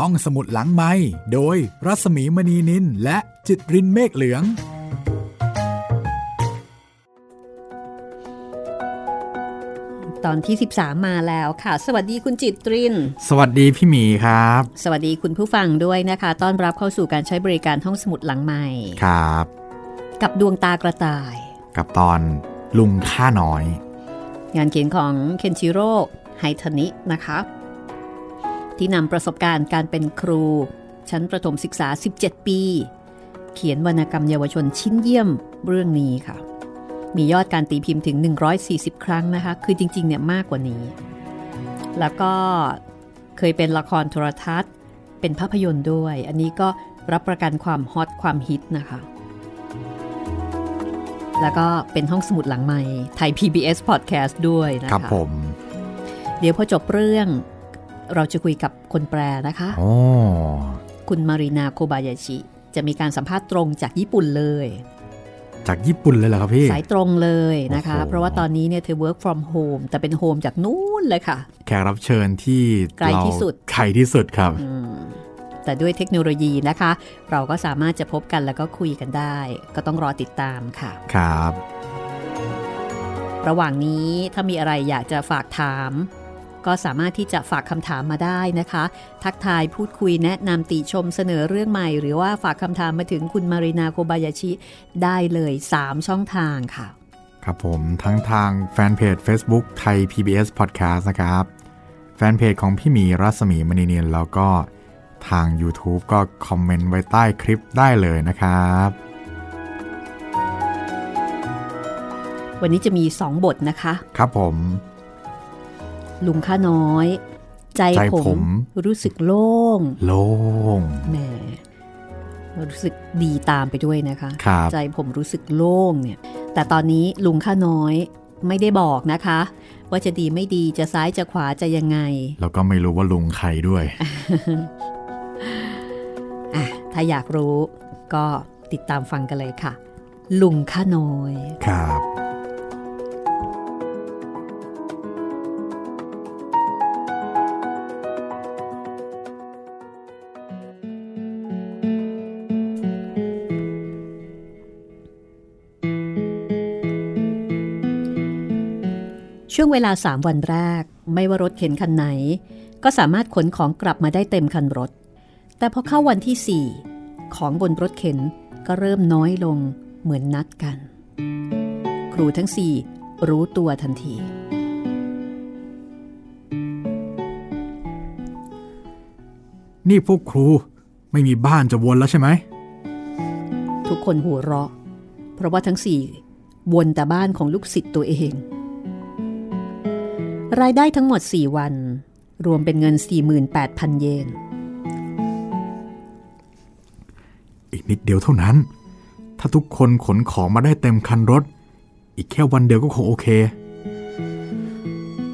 ห้องสมุดหลังไม้โดยรัสมีมณีนินและจิตรินเมฆเหลือง ตอนที่ 13 มาแล้วค่ะ สวัสดีคุณจิตริน สวัสดีพี่หมีครับ สวัสดีคุณผู้ฟังด้วยนะคะ ต้อนรับเข้าสู่การใช้บริการห้องสมุดหลังใหม่ครับ กับดวงตากระต่าย กับตอนลุงข้าน้อย งานเขียนของเคนชิโร่ไฮทานินะคะ ที่นำประสบการณ์การเป็นครู ชั้นประถมศึกษา 17 ปี เขียนวรรณกรรมเยาวชนชิ้นเยี่ยมเรื่องนี้ค่ะ มียอดการตีพิมพ์ถึง 140 ครั้งนะคะ คือจริงๆเนี่ยมากกว่านี้ แล้วก็เคยเป็นละครโทรทัศน์ เป็นภาพยนตร์ด้วย อันนี้ก็รับประกันความฮอตความฮิตนะคะ แล้วก็เป็นห้องสมุดหลังใหม่ Thai PBS Podcast ด้วยนะคะครับผม เดี๋ยวพอจบเรื่อง เราจะคุยกับคนแปลนะคะโอ้คุณมารีนาโคบายาชิ จะมีการสัมภาษณ์ตรงจากญี่ปุ่นเลย จากญี่ปุ่นเลยเหรอครับพี่ สายตรงเลยนะคะโอ้โหเพราะว่าตอนนี้เนี่ยเธอ work from home แต่เป็น home จากนู้นเลยค่ะ แขกรับเชิญที่ไกลที่สุดเราไกลที่สุดครับอืมแต่ด้วยเทคโนโลยีนะคะ เราก็สามารถจะพบกันแล้วก็คุยกันได้ ก็ต้องรอติดตามค่ะ ครับ ระหว่างนี้ถ้ามีอะไรอยากจะฝากถาม ก็สามารถที่จะฝากคำถามมาได้นะคะ ทักทายพูดคุยแนะนำติชมเสนอเรื่องใหม่ หรือว่าฝากคำถามมาถึงคุณมารินาโคบายาชิได้เลย 3 ช่องทางค่ะ ครับผมทั้งทางแฟนเพจ Facebook ไทย PBS Podcast นะครับ แฟนเพจของพี่หมีรัศมีมณีเนียนแล้วก็ทาง YouTube ก็คอมเมนต์ไว้ใต้คลิปได้เลยนะครับวันนี้จะมี 2 บทนะคะ ครับผม ลุงข้าน้อย ใจใจผผมมรู้สึกโล่ง โล่งแหมรู้สึกดีตามไปด้วยนะคะครับใจผมรู้สึกโล่งเนี่ย แต่ตอนนี้ลุงข้าน้อยไม่ได้บอกนะคะ ว่าจะดีไม่ดีจะซ้ายจะขวาจะยังไง แล้วก็ไม่รู้ว่าลุงใครด้วยอะถ้าอยากรู้ก็ติดตามฟังกันเลยค่ะ ลุงข้าน้อย ครับ ช่วงเวลาสามวันแรก ไม่ว่ารถเข็นคันไหน ก็สามารถขนของกลับมาได้เต็มคันรถ แต่พอเข้าวันที่สี่ของบนรถเข็นก็เริ่มน้อยลงเหมือนนัดกัน ครูทั้งสี่รู้ตัวทันที นี่พวกครูไม่มีบ้านจะวนแล้วใช่ไหม ทุกคนหัวเราะ เพราะว่าทั้งสี่วนแต่บ้านของลูกศิษย์ตัวเอง รายได้ทั้งหมด 4 วัน รวมเป็นเงิน 48,000 เยน อีกนิดเดียวเท่านั้น ถ้าทุกคนขนของมาได้เต็มคันรถ อีกแค่วันเดียวก็คงโอเค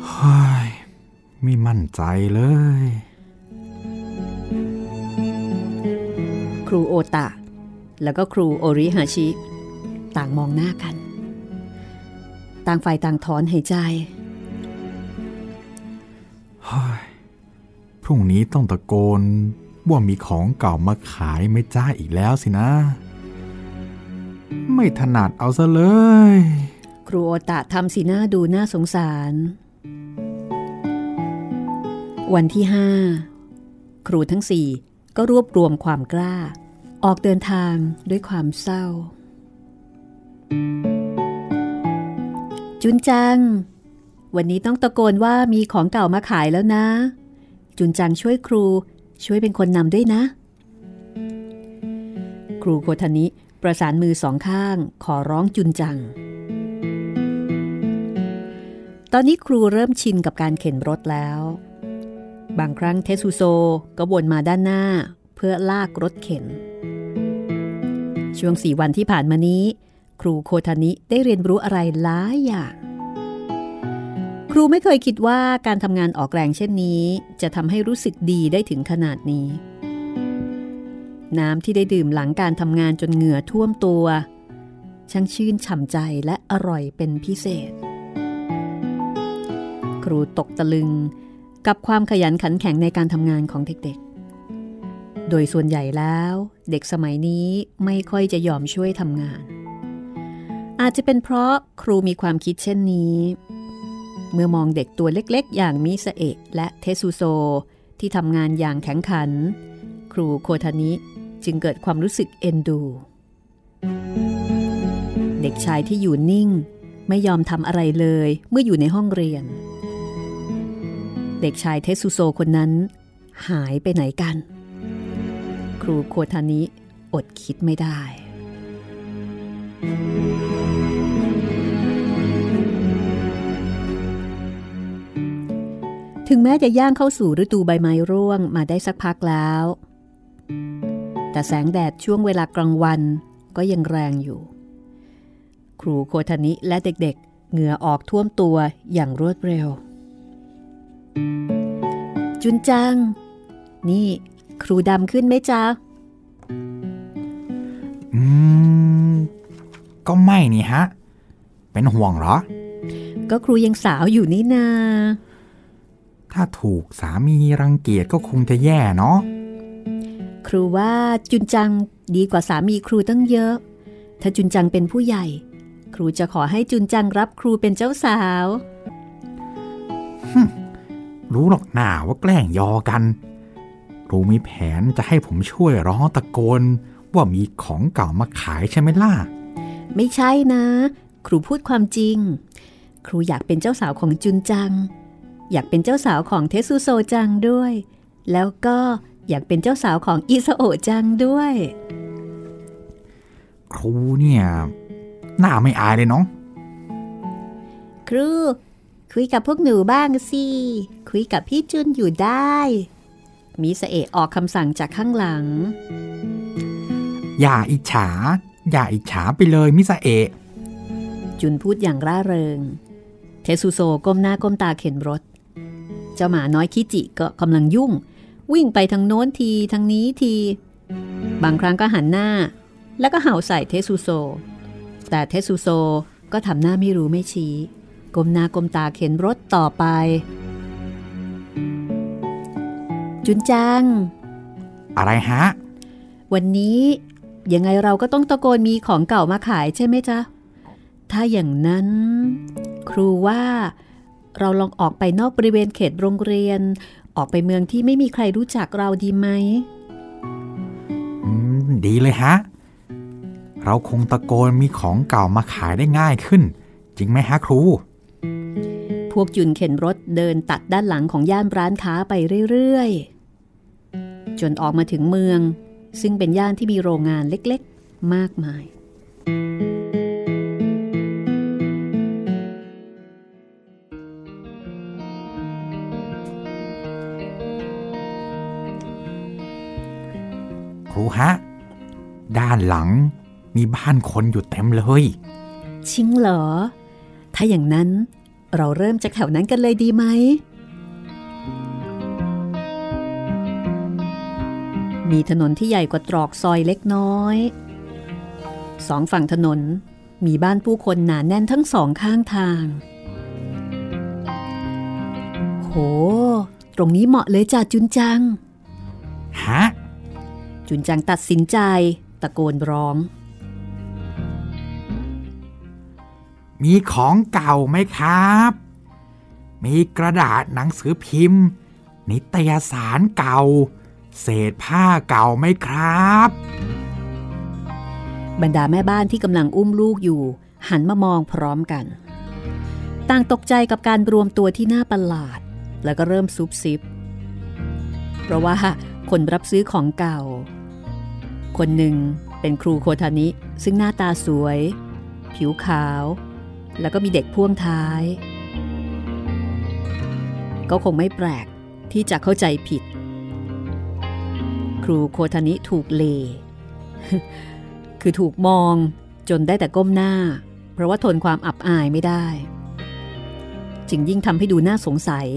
เฮ้ยไม่มั่นใจเลย ครูโอตะ แล้วก็ครูโอริฮาชิ ต่างมองหน้ากัน ต่างฝ่ายต่างถอนหายใจ รุ่งนี้ต้องตะโกนว่ามีของเก่ามาขายไม่จ้าอีกแล้วสินะ ไม่ถนัดเอาซะเลย ครูโอตะทำสีหน้าดูน่าสงสาร วันที่ห้าครูทั้งสี่ก็รวบรวมความกล้า ออกเดินทางด้วยความเศร้า จุนจัง วันนี้ต้องตะโกนว่ามีของเก่ามาขายแล้วนะ จุนจังช่วยครูช่วยเป็นคนนำด้วยนะ ครูโคทานิประสานมือสองข้างขอร้องจุนจัง ตอนนี้ครูเริ่มชินกับการเข็นรถแล้ว บางครั้งเทสุโซก็วนมาด้านหน้าเพื่อลากรถเข็น ช่วงสี่วันที่ผ่านมานี้ ครูโคทานิได้เรียนรู้อะไรหลายอย่าง ครูไม่เคยคิดว่าการทำงานออกแรงเช่นนี้ จะทำให้รู้สึกดีได้ถึงขนาดนี้ น้ำที่ได้ดื่มหลังการทำงานจนเหงื่อท่วมตัว ช่างชื่นฉ่ำใจและอร่อยเป็นพิเศษ ครูตกตะลึงกับความขยันขันแข็งในการทำงานของเด็กๆ โดยส่วนใหญ่แล้วเด็กสมัยนี้ไม่ค่อยจะยอมช่วยทำงาน อาจจะเป็นเพราะครูมีความคิดเช่นนี้ เมื่อมองเด็กตัวเล็กๆ อย่างมิสเอะและเทสุโซ ที่ทำงานอย่างแข็งขัน ครูโคทานิจึงเกิดความรู้สึกเอ็นดู เด็กชายที่อยู่นิ่ง ไม่ยอมทำอะไรเลยเมื่ออยู่ในห้องเรียน เด็กชายเทสุโซคนนั้นหายไปไหนกัน ครูโคทานิอดคิดไม่ได้ ถึงแม้จะย่างเข้าสู่ฤดูใบไม้ร่วงมาได้สักพักแล้ว แต่แสงแดดช่วงเวลากลางวันก็ยังแรงอยู่ ครูโคทานิและเด็กๆ เหงื่อออกท่วมตัวอย่างรวดเร็ว จุนจัง นี่ครูดำขึ้นไหมจ๊ะ อืม ก็ไม่นี่ฮะ เป็นห่วงเหรอ ก็ครูยังสาวอยู่นี่นา ถ้าถูกสามีรังเกียจก็คงจะแย่เนาะ ครูว่าจุนจังดีกว่าสามีครูตั้งเยอะ ถ้าจุนจังเป็นผู้ใหญ่ ครูจะขอให้จุนจังรับครูเป็นเจ้าสาว รู้หรอกหนาว่าแกล้งยอกันรู้มีแผนจะให้ผมช่วยร้องตะโกน ว่ามีของเก่ามาขายใช่ไหมล่ะ ไม่ใช่นะ ครูพูดความจริง ครูอยากเป็นเจ้าสาวของจุนจัง อยากเป็นเจ้าสาวของเทสุโซจังด้วย แล้วก็อยากเป็นเจ้าสาวของอิซาโอะจังด้วย ครูเนี่ยหน้าไม่อายเลยเนาะครู คุยกับพวกหนูบ้างสิ คุยกับพี่จุนอยู่ได้ มีสเอะออกคำสั่งจากข้างหลัง อย่าอิจฉา อย่าอิจฉาไปเลยมิซาเอะจุนพูดอย่างร่าเริง เทสุโซก้มหน้าก้มตาเข็นรถเจ้าหมาน้อยคิจิก็กำลังยุ่ง วิ่งไปทางโน้นทีทางนี้ที บางครั้งก็หันหน้า แล้วก็เห่าใส่เทสุโซ แต่เทสุโซก็ทำหน้าไม่รู้ไม่ชี้ก้มหน้าก้มตาเข็นรถต่อไป จุนจัง อะไรฮะ วันนี้ยังไงเราก็ต้องตะโกนมีของเก่ามาขายใช่ไหมจ๊ะ ถ้าอย่างนั้น ครูว่า เราลองออกไปนอกบริเวณเขตโรงเรียน ออกไปเมืองที่ไม่มีใครรู้จักเราดีไหมอืมดีเลยฮะ เราคงตะโกนมีของเก่ามาขายได้ง่ายขึ้น จริงไหมฮะครู พวกจุนเข็นรถเดินตัดด้านหลังของย่านร้านค้าไปเรื่อยๆ จนออกมาถึงเมือง ซึ่งเป็นย่านที่มีโรงงานเล็กๆ มากมาย รูฮะ ด้านหลังมีบ้านคนอยู่เต็มเลย ชิงเหรอ ถ้าอย่างนั้นเราเริ่มจากแถวนั้นกันเลยดีไหม มีถนนที่ใหญ่กว่าตรอกซอยเล็กน้อย สองฝั่งถนนมีบ้านผู้คนหนาแน่นทั้งสองข้างทาง โห ตรงนี้เหมาะเลยจ้ะจุนจัง ฮะ จุนจังตัดสินใจ ตะโกนร้อง มีของเก่าไหมครับ มีกระดาษหนังสือพิมพ์ นิตยสารเก่า เศษผ้าเก่าไหมครับ บรรดาแม่บ้านที่กำลังอุ้มลูกอยู่ หันมามองพร้อมกัน ต่างตกใจกับการรวมตัวที่น่าประหลาด แล้วก็เริ่มซุบซิบ เพราะว่าคนรับซื้อของเก่า คนหนึ่งเป็นครูโคทานิ ซึ่งหน้าตาสวย ผิวขาว แล้วก็มีเด็กพ่วงท้าย ก็คงไม่แปลกที่จะเข้าใจผิด ครูโคทานิถูกเล คือถูกมองจนได้แต่ก้มหน้า เพราะว่าทนความอับอายไม่ได้ จึงยิ่งทำให้ดูน่าสงสัย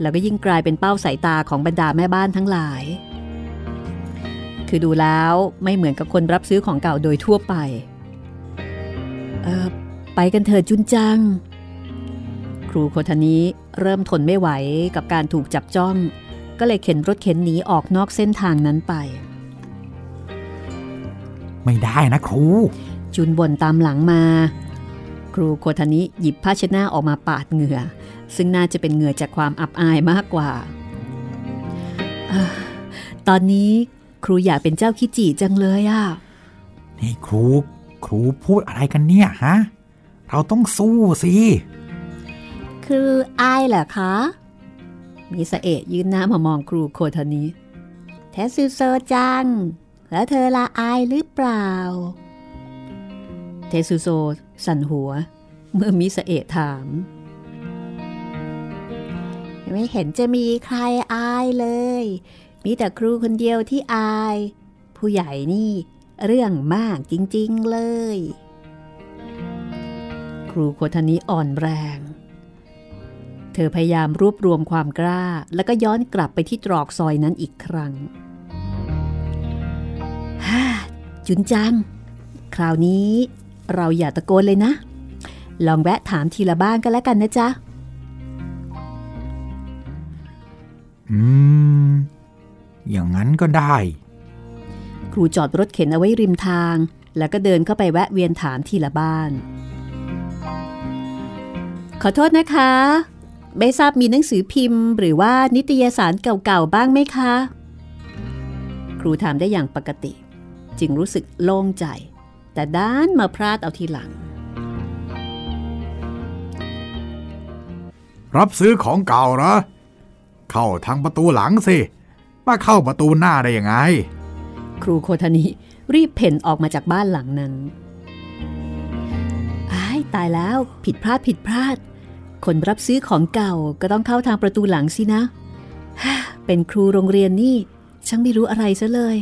แล้วก็ยิ่งกลายเป็นเป้าสายตาของบรรดาแม่บ้านทั้งหลาย คือดูแล้วไม่เหมือนกับคนรับซื้อของเก่าโดยทั่วไป เออไปกันเถิดจุนจัง ครูโคทานี้เริ่มทนไม่ไหวกับการถูกจับจ้อง ก็เลยเข็นรถเข็นหนีออกนอกเส้นทางนั้นไป ไม่ได้นะครู จุนบ่นตามหลังมา ครูโคทานิหยิบผ้าเช็ดหน้าออกมาปาดเหงื่อ ซึ่งน่าจะเป็นเหงื่อจากความอับอายมากกว่าอาตอนนี้ ครูอยากเป็นเจ้าคิจิจังเลยอะนี่ครู ครูพูดอะไรกันเนี่ยฮะ เราต้องสู้สิ คืออายเหรอคะมิสเอะยืนหน้ามามองครูโคทานิเทสุโซจัง แล้วเธอละอายหรือเปล่า เทสุโซสั่นหัว เมื่อมิสเอะถามไม่เห็นจะมีใครอายเลย มีแต่ครูคนเดียวที่อาย ผู้ใหญ่นี่เรื่องมากจริงๆเลย ครูโคทนิอ่อนแรง เธอพยายามรวบรวมความกล้า แล้วก็ย้อนกลับไปที่ตรอกซอยนั้นอีกครั้งฮ่าจุนจัง คราวนี้เราอย่าตะโกนเลยนะ ลองแวะถามทีละบ้านก็แล้วกันนะจ๊ะ อืม อย่างนั้นก็ได้ ครูจอดรถเข็นเอาไว้ริมทาง แล้วก็เดินเข้าไปแวะเวียนถามทีละบ้าน ขอโทษนะคะ ไม่ทราบมีหนังสือพิมพ์ หรือว่านิตยสารเก่าๆบ้างไหมคะ ครูถามได้อย่างปกติ จึงรู้สึกโล่งใจ แต่ด้านมาพลาดเอาทีหลังรับซื้อของเก่าเหรอ เข้าทางประตูหลังสิ มาเข้าประตูหน้าได้ยังไง ครูโคทานิรีบเพ่นออกมาจากบ้านหลังนั้นอ้ายตายแล้วผิดพลาดผิดพลาด คนรับซื้อของเก่าก็ต้องเข้าทางประตูหลังสินะฮ่าเป็นครูโรงเรียนนี่ช่างไม่รู้อะไรซะเลย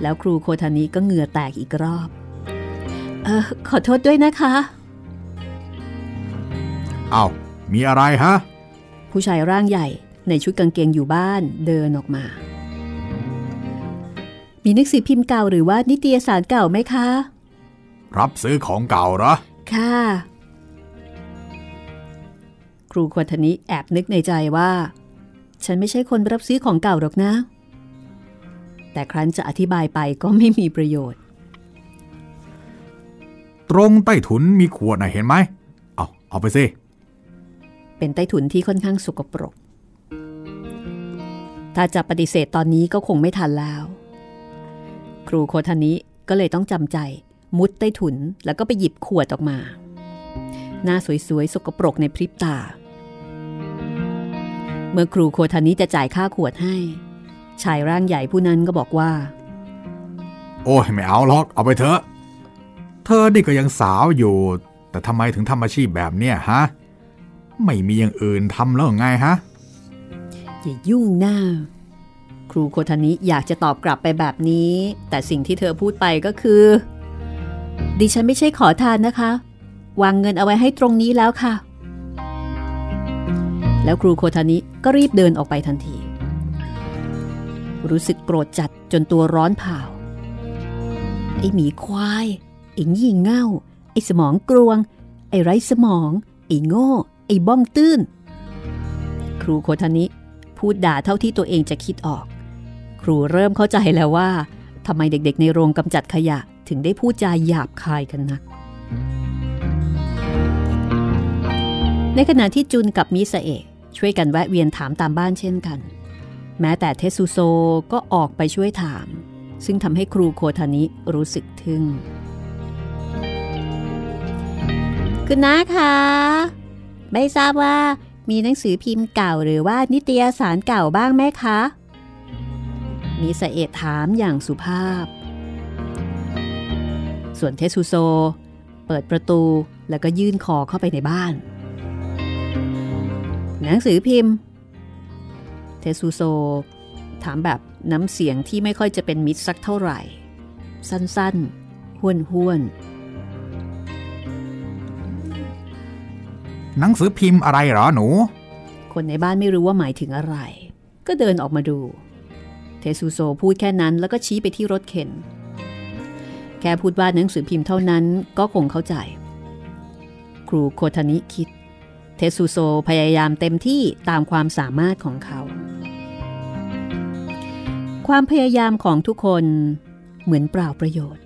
แล้วครูโคทานิก็เหงื่อแตกอีกรอบ เออขอโทษด้วยนะคะ เอามีอะไรฮะ ผู้ชายร่างใหญ่ ในชุดกางเกงอยู่บ้านเดินออกมา มีหนังสือพิมพ์เก่าหรือว่านิตยสารเก่าไหมคะ รับซื้อของเก่าเหรอ ค่ะ ครูควรทนิแอบนึกในใจว่า ฉันไม่ใช่คนรับซื้อของเก่าหรอกนะ แต่ครั้นจะอธิบายไปก็ไม่มีประโยชน์ ตรงใต้ถุนมีขวดนะเห็นไหม เอาเอาไปสิเป็นใต้ถุนที่ค่อนข้างสกปรก ถ้าจะปฏิเสธตอนนี้ก็คงไม่ทันแล้ว ครูโคทานิก็เลยต้องจำใจ มุดใต้ถุนแล้วก็ไปหยิบขวดออกมา หน้าสวยๆ สกปรกในพริบตา เมื่อครูโคทานิจะจ่ายค่าขวดให้ ชายร่างใหญ่ผู้นั้นก็บอกว่า โอ้ยไม่เอาหรอกเอาไปเถอะ เธอนี่ก็ยังสาวอยู่ แต่ทำไมถึงทำอาชีพแบบเนี้ยฮะ ไม่มีอย่างอื่นทำแล้วไงฮะ อย่ายุ่งหน้า ครูโคทานิอยากจะตอบกลับไปแบบนี้ แต่สิ่งที่เธอพูดไปก็คือ ดิฉันไม่ใช่ขอทานนะคะ วางเงินเอาไว้ให้ตรงนี้แล้วค่ะ แล้วครูโคทานิก็รีบเดินออกไปทันที รู้สึกโกรธจัดจนตัวร้อนเผาไอหมีควายไอ้งี่เง่า ไอ้สมองกลวง ไอ้ไร้สมอง ไอ้โง่ ไอ้บ้องตื้น ครูโคทานิ พูดด่าเท่าที่ตัวเองจะคิดออก ครูเริ่มเข้าใจแล้วว่าทำไมเด็กๆ ในโรงกำจัดขยะถึงได้พูดจาหยาบคายกันนัก ในขณะที่จุนกับมิสเอะช่วยกันแวะเวียนถามตามบ้านเช่นกัน แม้แต่เทสุโซก็ออกไปช่วยถาม ซึ่งทำให้ครูโคทานิรู้สึกทึ่ง คุณน้าคะ ไม่ทราบว่า มีหนังสือพิมพ์เก่าหรือว่านิตยสารเก่าบ้างไหมคะ มีสเอะถามอย่างสุภาพ ส่วนเทสุโซ เปิดประตูแล้วก็ยื่นคอเข้าไปในบ้าน หนังสือพิมพ์ เทสุโซ ถามแบบน้ำเสียงที่ไม่ค่อยจะเป็นมิตรสักเท่าไหร่ สั้นๆห้วนๆ หนังสือพิมพ์อะไรหรอหนู คนในบ้านไม่รู้ว่าหมายถึงอะไร ก็เดินออกมาดู เทสุโซพูดแค่นั้นแล้วก็ชี้ไปที่รถเข็น แค่พูดว่าหนังสือพิมพ์เท่านั้นก็คงเข้าใจ ครูโคทานิคิด เทสุโซพยายามเต็มที่ตามความสามารถของเขา ความพยายามของทุกคนเหมือนเปล่าประโยชน์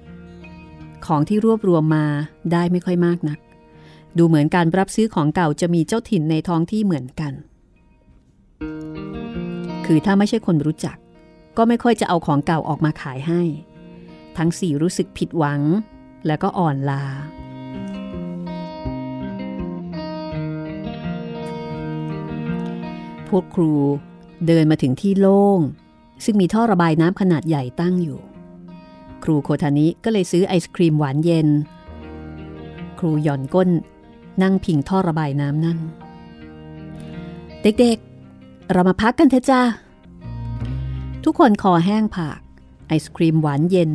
ของที่รวบรวมมาได้ไม่ค่อยมากนัก ดูเหมือนการรับซื้อของเก่าจะมีเจ้าถิ่นในท้องที่เหมือนกัน คือถ้าไม่ใช่คนรู้จัก ก็ไม่ค่อยจะเอาของเก่าออกมาขายให้ ทั้งสี่รู้สึกผิดหวัง และก็อ่อนลา พวกครูเดินมาถึงที่โล่ง ซึ่งมีท่อระบายน้ำขนาดใหญ่ตั้งอยู่ ครูโคทานิก็เลยซื้อไอศครีมหวานเย็น ครูหย่อนก้น นั่งพิงท่อระบายน้ำนั่น เด็กๆ เรามาพักกันเถอะจ้า ทุกคนคอแห้งผาก ไอศครีมหวานเย็น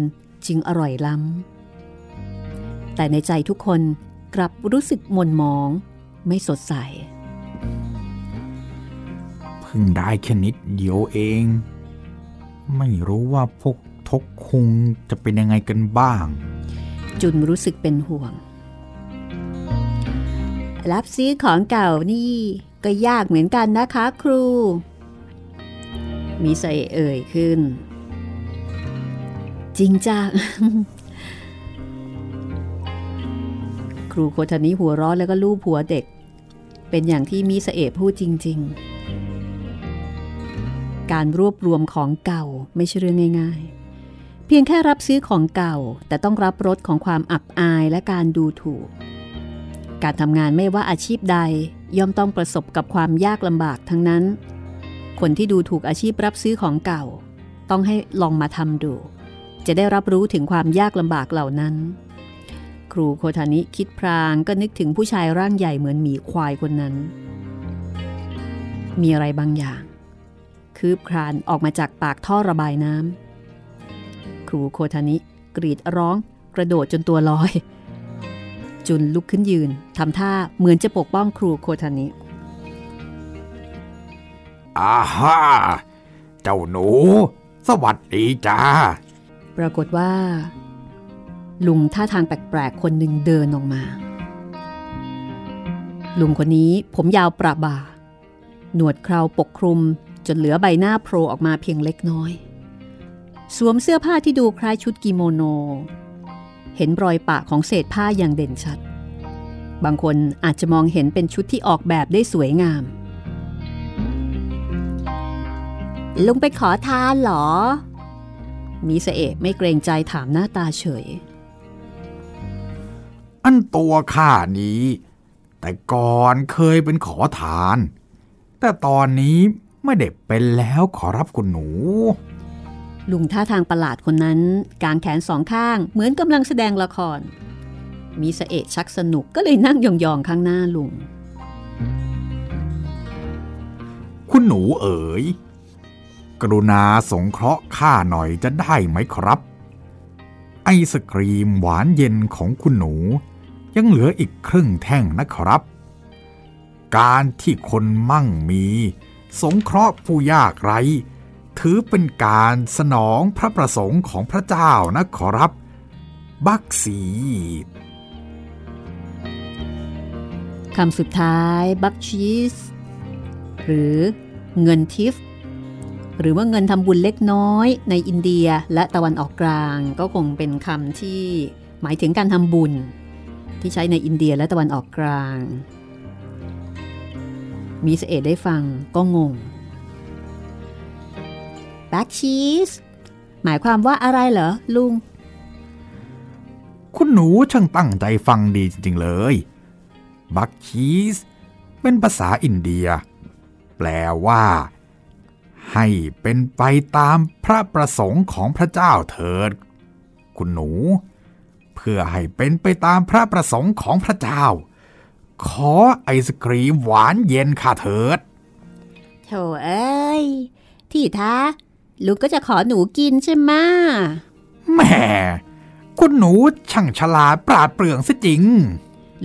จึงอร่อยล้ำ แต่ในใจทุกคนกลับรู้สึกมนมองไม่สดใส เพิ่งได้แค่นิดเดียวเอง ไม่รู้ว่าพวกทกคุงจะเป็นยังไงกันบ้าง จุนรู้สึกเป็นห่วง รับซื้อของเก่านี่ก็ยากเหมือนกันนะคะครูมีใส่เอ่ยขึ้น จริงจ้าครูโคทานิหัวร้อนแล้วก็ลูบหัวเด็ก เป็นอย่างที่มีเสเอพูดจริง ๆ การรวบรวมของเก่าไม่ใช่เรื่องง่าย ๆ เพียงแค่รับซื้อของเก่าแต่ต้องรับรสของความอับอายและการดูถูก การทำงานไม่ว่าอาชีพใดย่อมต้องประสบกับความยากลำบากทั้งนั้น คนที่ดูถูกอาชีพรับซื้อของเก่า ต้องให้ลองมาทำดู จะได้รับรู้ถึงความยากลำบากเหล่านั้น ครูโคทานิคิดพรางก็นึกถึงผู้ชายร่างใหญ่เหมือนหมีควายคนนั้น มีอะไรบางอย่าง คืบคลานออกมาจากปากท่อระบายน้ำครูโคทานิกรีดร้องกระโดดจนตัวลอย จุนลุกขึ้นยืนทำท่าเหมือนจะปกป้องครูโคทานิอาฮ่าเจ้าหนู สวัสดีจ้า ปรากฏว่า ลุงท่าทางแปลกๆ คนหนึ่งเดินออกมา ลุงคนนี้ผมยาวประบ่า หนวดเคราปกคลุมจนเหลือใบหน้าโผล่ออกมาเพียงเล็กน้อย สวมเสื้อผ้าที่ดูคล้ายชุดกิโมโน เห็นรอยปะของเศษผ้าอย่างเด่นชัด บางคนอาจจะมองเห็นเป็นชุดที่ออกแบบได้สวยงาม ลุงไปขอทานเหรอ มีเสเอไม่เกรงใจถามหน้าตาเฉย อันตัวข้านี้ แต่ก่อนเคยเป็นขอทาน แต่ตอนนี้ไม่เด็เป็นแล้วขอรับคุณหนู ลุงท่าทางประหลาดคนนั้นกางแขนสองข้าง เหมือนกำลังแสดงละคร มีเสเอะชักสนุกก็เลยนั่งยองๆข้างหน้าลุง คุณหนูเอ๋ย กรุณาสงเคราะห์ข้าหน่อยจะได้ไหมครับ ไอศกรีมหวานเย็นของคุณหนู ยังเหลืออีกครึ่งแท่งนะครับ การที่คนมั่งมี สงเคราะห์ผู้ยากไร้ ถือเป็นการสนองพระประสงค์ของพระเจ้านะขอรับ บักสีคำสุดท้ายบัคชีสหรือเงินทิฟ หรือว่าเงินทำบุญเล็กน้อยในอินเดียและตะวันออกกลางก็คงเป็นคำที่หมายถึงการทำบุญ ที่ใช้ในอินเดียและตะวันออกกลาง มีเสเอดได้ฟังก็งง บัคชีสหมายความว่าอะไรเหรอลุง คุณหนูช่างตั้งใจฟังดีจริง ๆ เลยบักชีสเป็นภาษาอินเดีย แปลว่า ให้เป็นไปตามพระประสงค์ของพระเจ้าเถิด คุณหนู เพื่อให้เป็นไปตามพระประสงค์ของพระเจ้า ขอไอศกรีมหวานเย็นค่ะเถิดโถเอ้ยที่ท้า ลุงก็จะขอหนูกินใช่ไหมะแหม่คุณหนูช่างฉลาดปราดเปรื่องซะจริง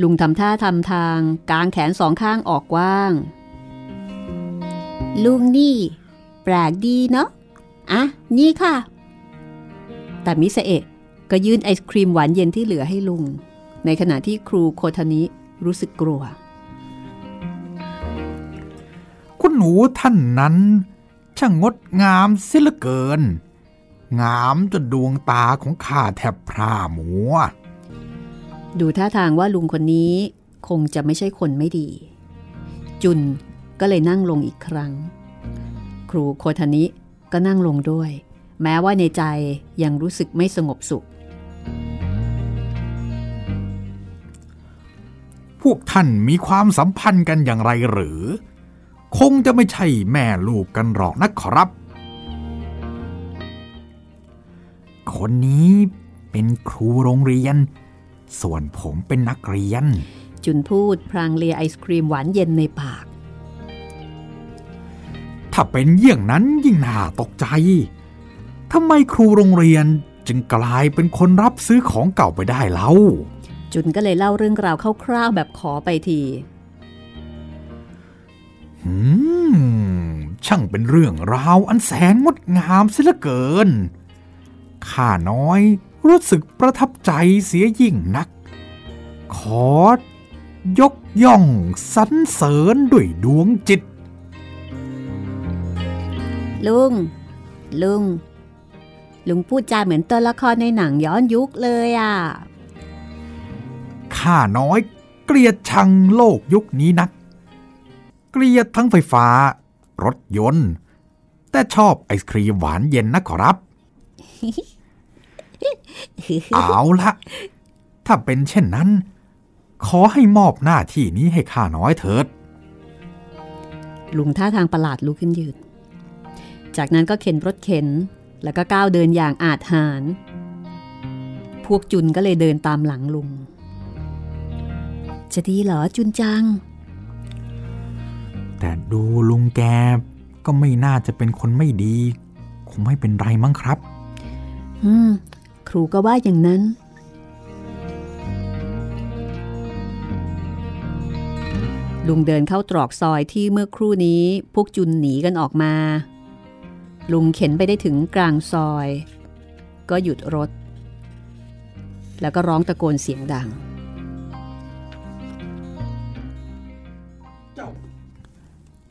ลุงทำท่าทำทางกางแขนสองข้างออกกว้าง ลุงนี่แปลกดีเนาะอะ นี่ค่ะ แต่มิสเอะก็ยื่นไอศครีมหวานเย็นที่เหลือให้ลุง ในขณะที่ครูโคทานิรู้สึกกลัว คุณหนูท่านนั้น ช่างงดงามเสียเหลือเกิน งามจนดวงตาของข้าแทบพร่ามัว ดูท่าทางว่าลุงคนนี้คงจะไม่ใช่คนไม่ดี จุนก็เลยนั่งลงอีกครั้ง ครูโคทานิก็นั่งลงด้วย แม้ว่าในใจยังรู้สึกไม่สงบสุข พวกท่านมีความสัมพันธ์กันอย่างไรหรือ คงจะไม่ใช่แม่ลูกกันหรอกนะครับ คนนี้เป็นครูโรงเรียน ส่วนผมเป็นนักเรียน จุนพูดพรางเลียไอศครีมหวานเย็นในปาก ถ้าเป็นเยี่ยงนั้นยิ่งน่าตกใจทำไมครูโรงเรียนจึงกลายเป็นคนรับซื้อของเก่าไปได้เล่า จุนก็เลยเล่าเรื่องราวคร่าวๆแบบขอไปที หืม ช่างเป็นเรื่องราวอันแสนงดงามเสียเหลือเกิน ข้าน้อยรู้สึกประทับใจเสียยิ่งนัก ขอยกย่องสรรเสริญด้วยดวงจิต ลุง ลุง ลุงพูดจาเหมือนตัวละครในหนังย้อนยุคเลยอะ ข้าน้อยเกลียดชังโลกยุคนี้นัก เกลียดทั้งไฟฟ้า รถยนต์ แต่ชอบไอศครีมหวานเย็นนะขอรับ เอาละถ้าเป็นเช่นนั้น ขอให้มอบหน้าที่นี้ให้ข้าน้อยเถิด ลุงท่าทางประหลาดลุกขึ้นยืน จากนั้นก็เข็นรถเข็น แล้วก็ก้าวเดินอย่างอาจหาร พวกจุนก็เลยเดินตามหลังลุง จะดีเหรอจุนจัง แต่ดูลุงแกก็ไม่น่าจะเป็นคนไม่ดี คงไม่เป็นไรมั้งครับ อืม ครูก็ว่าอย่างนั้น ลุงเดินเข้าตรอกซอยที่เมื่อครู่นี้พวกจุนหนีกันออกมา ลุงเข็นไปได้ถึงกลางซอย ก็หยุดรถ แล้วก็ร้องตะโกนเสียงดัง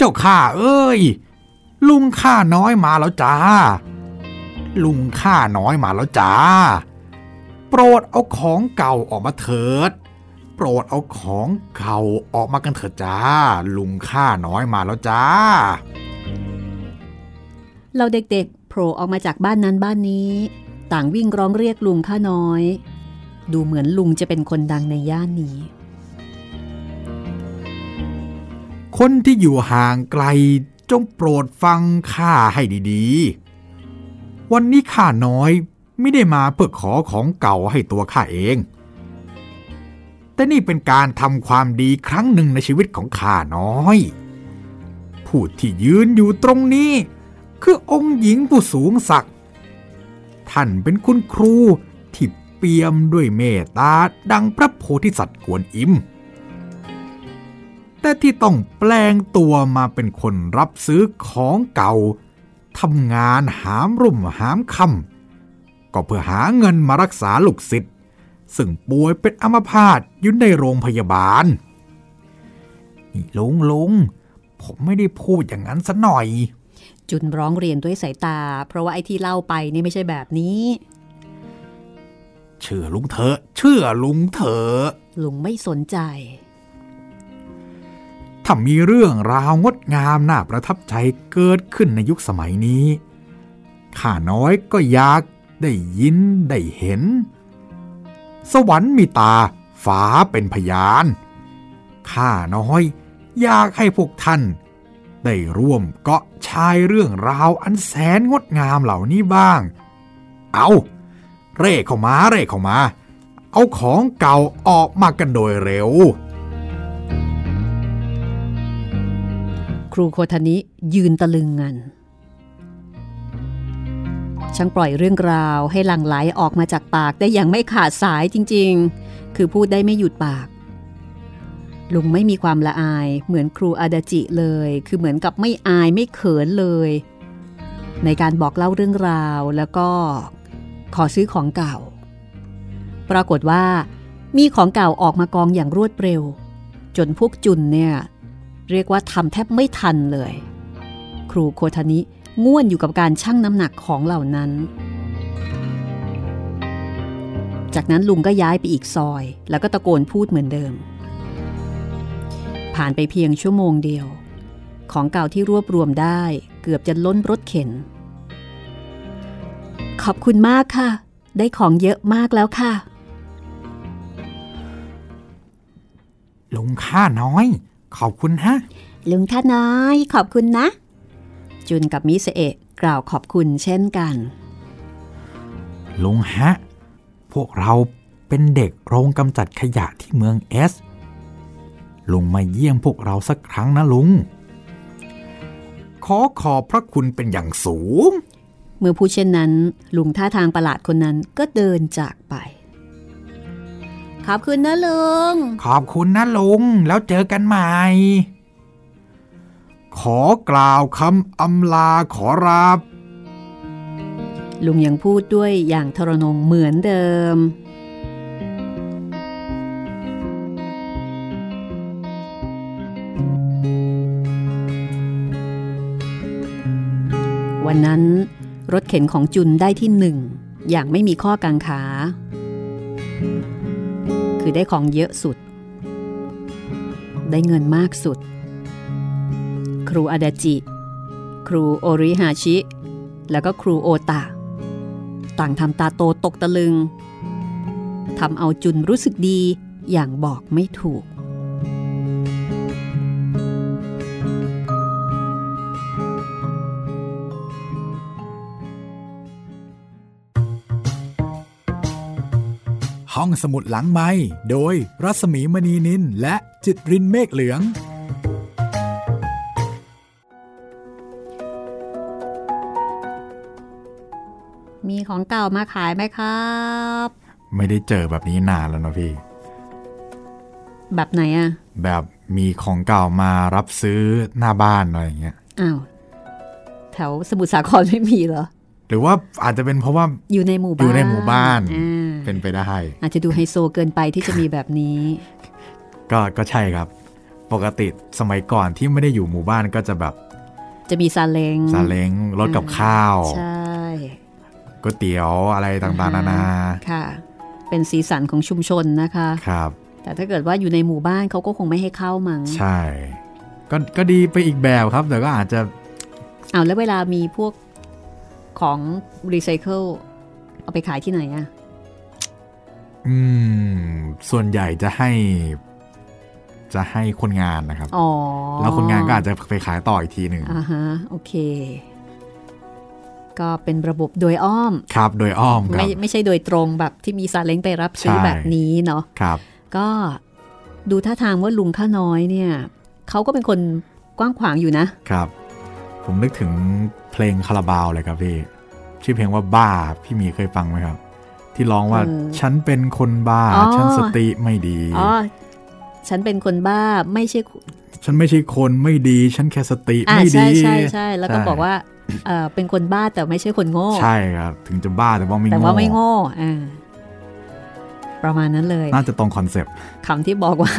จ้าข้าเอ้ย ลุงข้าน้อยมาแล้วจ้า ลุงข้าน้อยมาแล้วจ้า โปรดเอาของเก่าออกมาเถิด โปรดเอาของเก่าออกมากันเถิดจ้า ลุงข้าน้อยมาแล้วจ้า เราเด็กๆโผล่ออกมาจากบ้านนั้นบ้านนี้ ต่างวิ่งร้องเรียกลุงข้าน้อย ดูเหมือนลุงจะเป็นคนดังในย่านนี้ คนที่อยู่ห่างไกลจงโปรดฟังข้าให้ดีๆ วันนี้ข้าน้อยไม่ได้มาเพื่อขอของเก่าให้ตัวข้าเอง แต่นี่เป็นการทำความดีครั้งหนึ่งในชีวิตของข้าน้อย ผู้ที่ยืนอยู่ตรงนี้ คือองค์หญิงผู้สูงศักดิ์ท่านเป็นคุณครูที่เปี่ยมด้วยเมตตาดังพระโพธิสัตว์กวนอิม แต่ที่ต้องแปลงตัวมาเป็นคนรับซื้อของเก่าทำงานหามรุ่มหามคำก็เพื่อหาเงินมารักษาลูกศิษย์ซึ่งป่วยเป็นอัมพาตอยู่ในโรงพยาบาล นี่ลุงลุงผมไม่ได้พูดอย่างนั้นซะหน่อย จุนร้องเรียนด้วยสายตา เพราะว่าไอ้ที่เล่าไปนี่ไม่ใช่แบบนี้ เชื่อลุงเถอะ เชื่อลุงเถอะ ลุงไม่สนใจ ถ้ามีเรื่องราวงดงามน่าประทับใจเกิดขึ้นในยุคสมัยนี้ ข้าน้อยก็อยากได้ยินได้เห็น สวรรค์มีตาฟ้าเป็นพยาน ข้าน้อยอยากให้พวกท่าน ได้ร่วมเกาะชายเรื่องราวอันแสนงดงามเหล่านี้บ้าง เอาเร่เข้ามาเร่เข้ามา เอาของเก่าออกมากันโดยเร็ว ครูโคทานิยืนตะลึงงัน ช่างปล่อยเรื่องราวให้หลั่งไหลออกมาจากปากได้อย่างไม่ขาดสายจริงๆ คือพูดได้ไม่หยุดปาก ลุงไม่มีความละอายเหมือนครูอาดาจิเลย คือเหมือนกับไม่อายไม่เขินเลย ในการบอกเล่าเรื่องราวแล้วก็ขอซื้อของเก่า ปรากฏว่ามีของเก่าออกมากองอย่างรวดเร็ว จนพวกจุนเนี่ย เรียกว่าทำแทบไม่ทันเลย ครูโคทานิง่วนอยู่กับการชั่งน้ำหนักของเหล่านั้น จากนั้นลุงก็ย้ายไปอีกซอย แล้วก็ตะโกนพูดเหมือนเดิม ผ่านไปเพียงชั่วโมงเดียว ของเก่าที่รวบรวมได้เกือบจะล้นรถเข็น ขอบคุณมากค่ะ ได้ของเยอะมากแล้วค่ะ ลุงข้าน้อย ขอบคุณฮะ ลุงท่าน้อยขอบคุณนะ จุนกับมิสเอะกล่าวขอบคุณเช่นกัน ลุงฮะ พวกเราเป็นเด็กโรงกำจัดขยะที่เมืองเอส ลุงมาเยี่ยมพวกเราสักครั้งนะลุง ขอขอบพระคุณเป็นอย่างสูง เมื่อพูดเช่นนั้น ลุงท่าทางประหลาดคนนั้นก็เดินจากไป ขอบคุณนะลุง ขอบคุณนะลุง แล้วเจอกันใหม่ ขอกล่าวคำอำลาขอรับ ลุงยังพูดด้วยอย่างทรนงเหมือนเดิมวันนั้น รถเข็นของจุนได้ที่หนึ่งอย่างไม่มีข้อกังขา คือได้ของเยอะสุด ได้เงินมากสุด ครูอาดาจิ ครูโอริฮาชิ แล้วก็ครูโอตะ ต่างทำตาโตตกตะลึงทำเอาจุนรู้สึกดีอย่างบอกไม่ถูก ห้องสมุดหลังไม้โดยรัสมีมณีนินและจิตรินเมฆเหลือง มีของเก่ามาขายไหมครับ ไม่ได้เจอแบบนี้นานแล้วนะพี่ แบบไหนอะแบบมีของเก่ามารับซื้อหน้าบ้านอะไรอย่างเงี้ยอ้าวแถวสมุทรสาครไม่มีเหรอ หรือว่าอาจจะเป็นเพราะว่าอยู่ในหมู่บ้านอยู่ในหมู่บ้านอ่า เป็นไปได้ อาจจะดูไฮโซเกินไปที่จะมีแบบนี้ ก็ก็ใช่ครับ ปกติสมัยก่อนที่ไม่ได้อยู่หมู่บ้านก็จะแบบ จะมีซาเล้งซาเล้งรถกับข้าวใช่ก๋วยเตี๋ยวอะไรต่างๆนานาค่ะ เป็นสีสันของชุมชนนะคะครับ แต่ถ้าเกิดว่าอยู่ในหมู่บ้านเขาก็คงไม่ให้เข้ามั้งใช่ ก็ก็ดีไปอีกแบบครับ แต่ก็อาจจะเอาแล้วเวลามีพวกของรีไซเคิลเอาไปขายที่ไหนอะ อืม ส่วนใหญ่จะให้จะให้คนงานนะครับอ๋อแล้วคนงานก็อาจจะไปขายต่ออีกทีหนึ่งอ่าฮะ โอเค ก็เป็นระบบโดยอ้อม ครับ โดยอ้อมครัไม่บไม่ใช่โดยตรงแบบที่มีซาเล้งไปรับซื้อใช่แบบนี้เนาะ ครับ ก็ดูท่าทางว่าลุงข้าน้อยเนี่ย เขาก็เป็นคนกว้างขวางอยู่นะ ครับ ผมนึกถึงเพลงคาราบาวเลยครับพี่ ชื่อเพลงว่าบ้า พี่หมีเคยฟังไหมครับ ที่ร้องว่าเออฉันเป็นคนบ้าอ๋อฉันสติไม่ดีอ๋อฉันเป็นคนบ้าไม่ใช่ ฉันไม่ใช่คนไม่ดี ฉันแค่สติอ่าไม่ใช่ดีใช่ใช่แล้วก็ใช่บอกว่าเออเป็นคนบ้าแต่ไม่ใช่คนโง่ ใช่ครับ ถึงจะบ้าแต่ว่าไม่แต่โง่ว่าไม่โง่อ่าประมาณนั้นเลย น่าจะตรง concept คำที่บอกว่า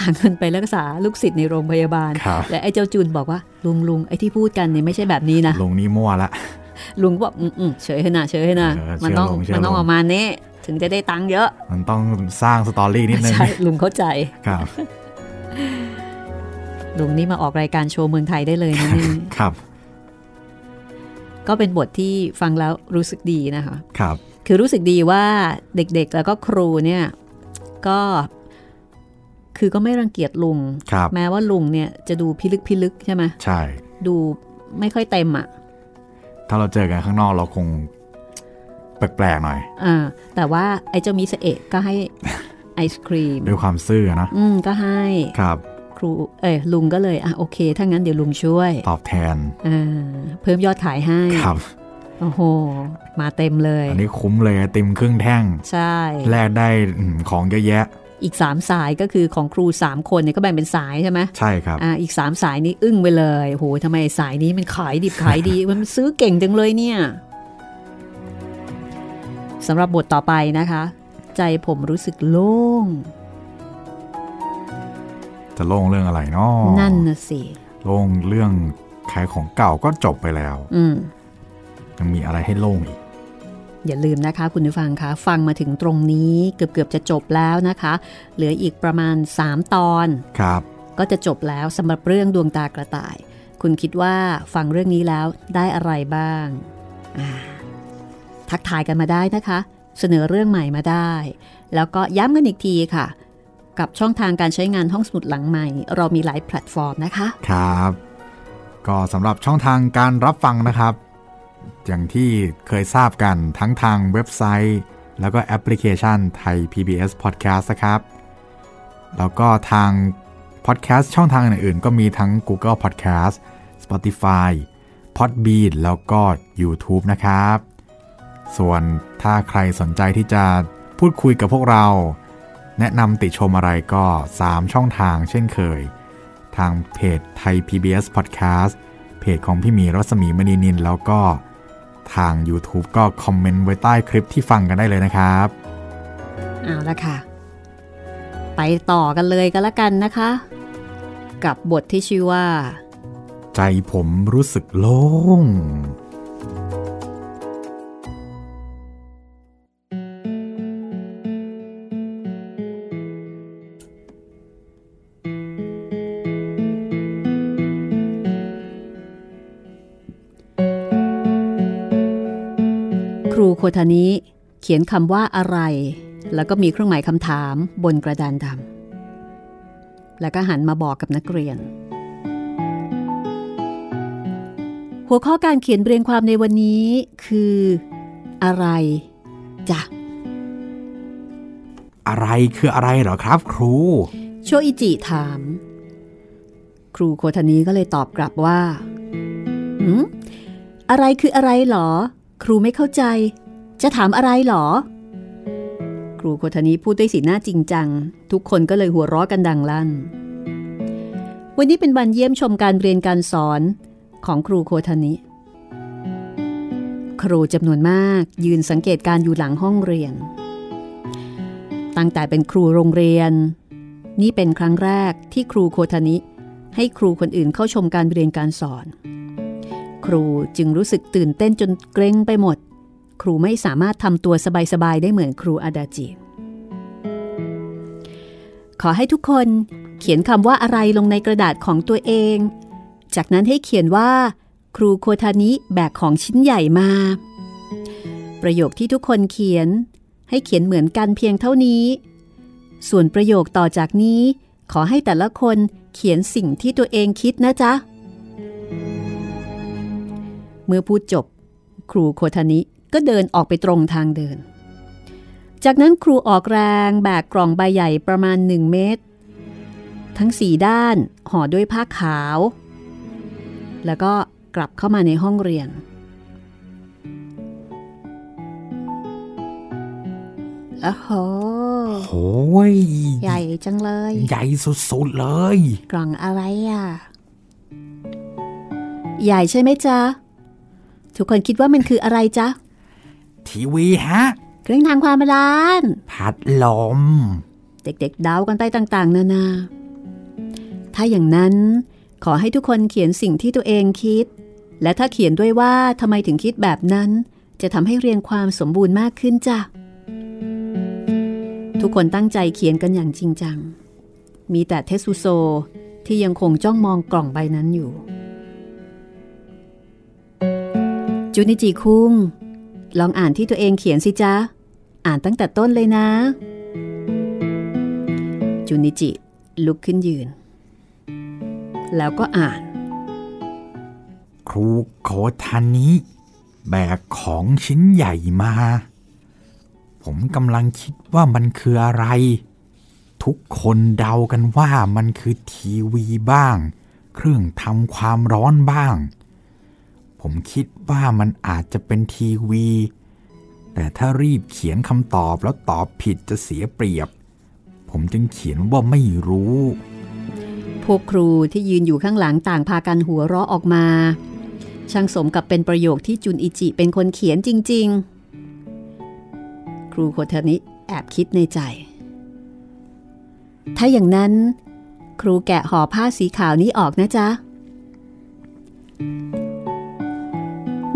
หาเงินไปรักษาลูกศิษย์ในโรงพยาบาลครับและไอ้เจ้าจูนบอกว่า ลุงลุงไอ้ที่พูดกันเนี่ยไม่ใช่แบบนี้นะลุงนี่มั่วละ ลุงก็บอกอืมอืมเฉยให้นะเฉยให้นะเออมันต้องเชื่อลุงเชื่อมันต้องลุงประมาณนี้ถึงจะได้ตังค์เยอะ มันต้องสร้าง story นิดนึงใช่ลุงเข้าใจครับลุงนี่มาออกรายการโชว์เมืองไทยได้เลยนะนี่ครับ ก็เป็นบทที่ฟังแล้วรู้สึกดีนะคะครับ คือรู้สึกดีว่าเด็กๆแล้วก็ครูเนี่ย ก็คือก็ไม่รังเกียจลุงครับแม้ว่าลุงเนี่ยจะดูพิลึกพิลึกใช่ไหมใช่ ดูไม่ค่อยเต็มอะ ถ้าเราเจอกันข้างนอกเราคงแปลกๆหน่อยอ่าแต่ว่าไอ้เจ้ามิสเอะก็ให้ไอศครีมด้วยความซื่อนะอืมก็ให้ครับครูเอ้ยลุงก็เลยอะโอเค ถ้างั้นเดี๋ยวลุงช่วย ตอบแทนอ่าเพิ่มยอดขายให้ครับโอ้โห มาเต็มเลย อันนี้คุ้มเลยไอติมครึ่งแท่ง ใช่ แลกได้อืมของเยอะแยะ อีกสามสายก็คือของครูสามคนเนี่ยก็แบ่งเป็นสายใช่ไหมใช่ครับอ่าอีกสามสายนี้อึ้งไปเลยโหทำไมสายนี้มันขายดิบขายดี มันซื้อเก่งจังเลยเนี่ยสำหรับบทต่อไปนะคะ ใจผมรู้สึกโล่ง จะโล่งเรื่องอะไรเนาะนั่นนะสิโล่งเรื่องขายของเก่าก็จบไปแล้ว อืมยังมีอะไรให้โล่งอีก อย่าลืมนะคะ คุณผู้ฟังคะฟังมาถึงตรงนี้เกือบเกือบจะจบแล้วนะคะ เหลืออีกประมาณ 3 ตอนครับก็จะจบแล้วสำหรับเรื่องดวงตากระต่าย คุณคิดว่าฟังเรื่องนี้แล้วได้อะไรบ้างาทักทายกันมาได้นะคะ เสนอเรื่องใหม่มาได้ แล้วก็ย้ำกันอีกทีค่ะ กับช่องทางการใช้งานห้องสมุดหลังใหม่ เรามีหลายแพลตฟอร์มนะคะ ครับ ก็สำหรับช่องทางการรับฟังนะครับ อย่างที่เคยทราบกันทั้งทางเว็บไซต์ แล้วก็แอปพลิเคชันไทย PBS Podcast นะครับ แล้วก็ทางพอดแคสต์ช่องทางอื่นๆ ก็มีทั้ง Google Podcast Spotify Podbean แล้วก็ YouTube นะครับ ส่วนถ้าใครสนใจที่จะพูดคุยกับพวกเรา แนะนำติชมอะไรก็ 3 ช่องทางเช่นเคย ทางเพจไทย PBS Podcast เพจของพี่หมีรัศมีมณีนินแล้วก็ ทาง YouTube ก็คอมเมนต์ไว้ใต้คลิปที่ฟังกันได้เลยนะครับเอาละค่ะ ไปต่อกันเลยกันละกันนะคะ กับบทที่ชื่อว่า ใจผมรู้สึกโล่ง ทานิเขียนคำว่าอะไร แล้วก็มีเครื่องหมายคำถามบนกระดานดำแล้วก็หันมาบอกกับนักเรียน หัวข้อการเขียนเรียงความในวันนี้คือ อะไรจ้ะอะไรคืออะไรเหรอครับครู โชอิจิถาม ครูโคทานิก็เลยตอบกลับว่าหืมอะไรคืออะไรหรอ ครูไม่เข้าใจ จะถามอะไรหรอ ครูโคทานิพูดด้วยสีหน้าจริงจัง ทุกคนก็เลยหัวเราะกันดังลั่น วันนี้เป็นวันเยี่ยมชมการเรียนการสอนของครูโคทานิครูจำนวนมากยืนสังเกตการอยู่หลังห้องเรียน ตั้งแต่เป็นครูโรงเรียน นี่เป็นครั้งแรกที่ครูโคทานิ ให้ครูคนอื่นเข้าชมการเรียนการสอน ครูจึงรู้สึกตื่นเต้นจนเกรงไปหมด ครูไม่สามารถทำตัวสบายๆได้เหมือนครูอาดาจิ ขอให้ทุกคนเขียนคำว่าอะไรลงในกระดาษของตัวเอง จากนั้นให้เขียนว่า ครูโคทานิแบกของชิ้นใหญ่มา ประโยคที่ทุกคนเขียน ให้เขียนเหมือนกันเพียงเท่านี้ ส่วนประโยคต่อจากนี้ ขอให้แต่ละคนเขียนสิ่งที่ตัวเองคิดนะจ๊ะ เมื่อพูดจบ ครูโคทานิ ก็เดินออกไปตรงทางเดิน จากนั้นครูออกแรงแบกกล่องใบใหญ่ประมาณหนึ่งเมตร ทั้งสี่ด้านห่อด้วยผ้าขาว แล้วก็กลับเข้ามาในห้องเรียน โอ้โหโอ้ยใหญ่จังเลย ใหญ่สุดๆเลย กล่องอะไรอะ ใหญ่ใช่ไหมจ๊ะ ทุกคนคิดว่ามันคืออะไรจ๊ะ ทีวีฮะ เครื่องทางความร้านพัดลม เด็กๆเดากันไปต่างๆ นานา ถ้าอย่างนั้นขอให้ทุกคนเขียนสิ่งที่ตัวเองคิด และถ้าเขียนด้วยว่าทำไมถึงคิดแบบนั้น จะทำให้เรียงความสมบูรณ์มากขึ้นจ้ะ ทุกคนตั้งใจเขียนกันอย่างจริงจัง มีแต่เทสุโซที่ยังคงจ้องมองกล่องใบนั้นอยู่จูนิจิคุง ลองอ่านที่ตัวเองเขียนสิจ๊ะ อ่านตั้งแต่ต้นเลยนะจูนิจิ ลุกขึ้นยืน แล้วก็อ่าน ครูโคทานิแบกของชิ้นใหญ่มา ผมกำลังคิดว่ามันคืออะไร ทุกคนเดากันว่ามันคือทีวีบ้าง เครื่องทำความร้อนบ้าง ผมคิดว่ามันอาจจะเป็นทีวี แต่ถ้ารีบเขียนคำตอบแล้วตอบผิดจะเสียเปรียบ ผมจึงเขียนว่าไม่รู้ พวกครูที่ยืนอยู่ข้างหลังต่างพากันหัวเราะออกมา ช่างสมกับเป็นประโยคที่จุนอิจิเป็นคนเขียนจริง ๆ ครูโคเทนิแอบคิดในใจ ถ้าอย่างนั้น ครูแกะห่อผ้าสีขาวนี้ออกนะจ๊ะ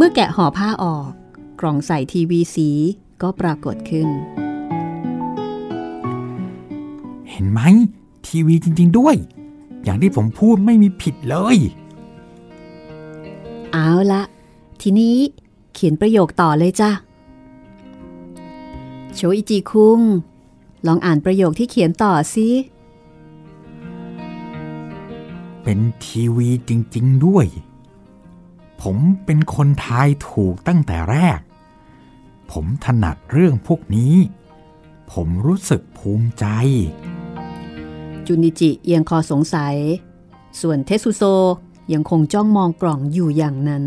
มื่อแกะห่อผ้าออกคกล่องใส่ทีวีสีก็ปรากฏขึ้น เห็นไหม ทีวีจริง ๆ ด้วย อย่างที่ผมพูดไม่มีผิดเลย เอาละทีนี้เขียนประโยคต่อเลยจ้ะ โชอิจิคุง ลองอ่านประโยคที่เขียนต่อสิ เป็นทีวีจริง ๆ ด้วย ผมเป็นคนทายถูกตั้งแต่แรก ผมถนัดเรื่องพวกนี้ ผมรู้สึกภูมิใจ จุนิจิเอียงคอสงสัย ส่วนเทสุโซยังคงจ้องมองกล่องอยู่อย่างนั้น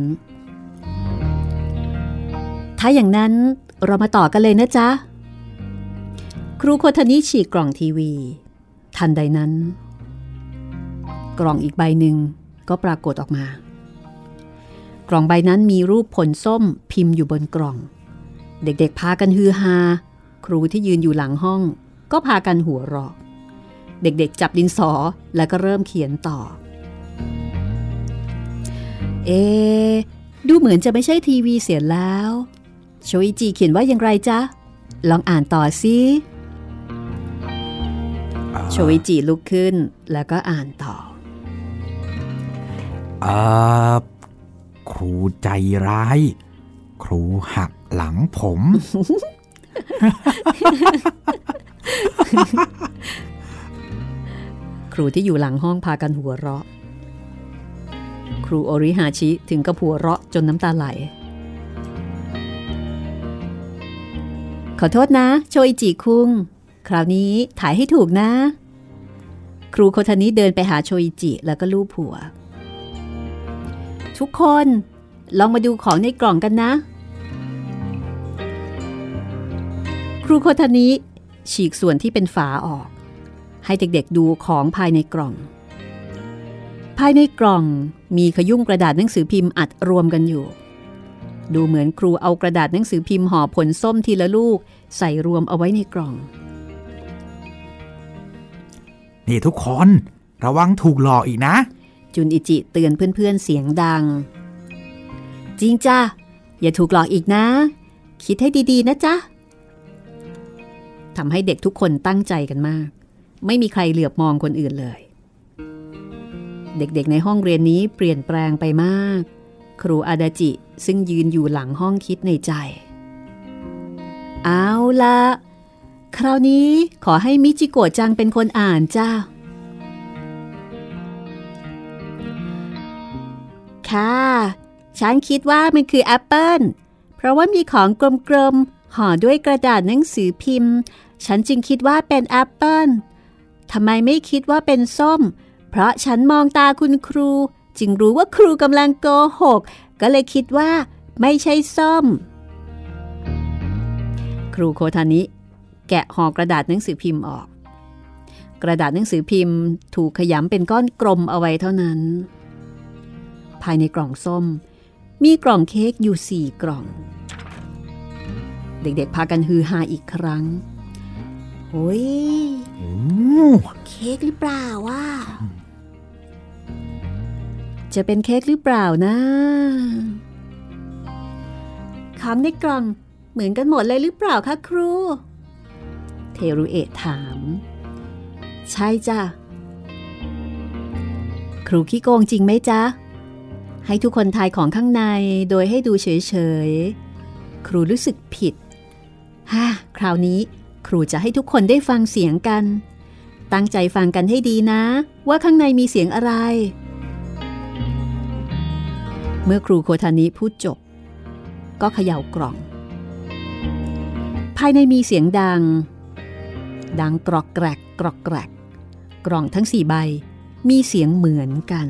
ถ้าอย่างนั้นเรามาต่อกันเลยนะจ๊ะ ครูโคทานิฉีกกล่องทีวี ทันใดนั้น กล่องอีกใบหนึ่งก็ปรากฏออกมา กล่องใบนั้นมีรูปผลส้มพิมพ์อยู่บนกล่อง เด็กๆพากันฮือฮา ครูที่ยืนอยู่หลังห้อง ก็พากันหัวเราะ เด็กๆจับดินสอแล้วก็เริ่มเขียนต่อ เอ๊ะดูเหมือนจะไม่ใช่ทีวีเสียแล้ว โชอิจิเขียนว่าอย่างไรจ๊ะ ลองอ่านต่อสิโชอิจิลุกขึ้นแล้วก็อ่านต่อออ ครูใจร้าย ครูหักหลังผม ครูที่อยู่หลังห้องพากันหัวเราะ ครูโอริฮาชิถึงกับหัวเราะจนน้ำตาไหล ขอโทษนะ โชอิจิคุง คราวนี้ถ่ายให้ถูกนะ ครูโคทานิเดินไปหาโชอิจิแล้วก็ลูบหัว ทุกคน ลองมาดูของในกล่องกันนะ ครูโคทานิฉีกส่วนที่เป็นฝาออก ให้เด็กๆดูของภายในกล่อง ภายในกล่องมีขยุ่มกระดาษหนังสือพิมพ์อัดรวมกันอยู่ ดูเหมือนครูเอากระดาษหนังสือพิมพ์ห่อผลส้มทีละลูก ใส่รวมเอาไว้ในกล่อง นี่ทุกคน ระวังถูกหลอกอีกนะ จุนอิจิเตือนเพื่อนๆเสียงดัง จริงจ้ะอย่าถูกหลอกอีกนะ คิดให้ดีๆนะจ๊ะทำให้เด็กทุกคนตั้งใจกันมาก ไม่มีใครเหลือบมองคนอื่นเลย เด็กๆในห้องเรียนนี้เปลี่ยนแปลงไปมาก ครูอาดาจิซึ่งยืนอยู่หลังห้องคิดในใจ เอาละคราวนี้ขอให้มิจิโกะจังเป็นคนอ่านจ้า ค่ะ ฉันคิดว่ามันคือแอปเปิลเพราะว่ามีของกลมๆห่อด้วยกระดาษหนังสือพิมพ์ ฉันจึงคิดว่าเป็นแอปเปิลทำไมไม่คิดว่าเป็นส้ม เพราะฉันมองตาคุณครู จึงรู้ว่าครูกำลังโกหก ก็เลยคิดว่า ไม่ใช่ส้ม ครูโคทานิ แกะห่อกระดาษหนังสือพิมพ์ออก กระดาษหนังสือพิมพ์ ถูกขยำเป็นก้อนกลมเอาไว้เท่านั้น ภายในกล่องส้ม มีกล่องเค้กอยู่สี่กล่อง เด็กๆ พากันฮือฮาอีกครั้งโอ้ยเค้กหรือเปล่าว่า จะเป็นเค้กหรือเปล่านะของในกล่องเหมือนกันหมดเลยหรือเปล่าคะครู เทรุเอะถาม ใช่จ้ะ ครูขี้โกงจริงไหมจ๊ะ ให้ทุกคนทายของข้างในโดยให้ดูเฉยๆ ครูรู้สึกผิดฮ่าคราวนี้ครูจะให้ทุกคนได้ฟังเสียงกัน ตั้งใจฟังกันให้ดีนะ ว่าข้างในมีเสียงอะไร เมื่อครูโคทานิพูดจบ ก็เขย่ากล่อง ภายในมีเสียงดัง ดังกรอกแกรกกรอกแกรก กล่องทั้งสี่ใบมีเสียงเหมือนกัน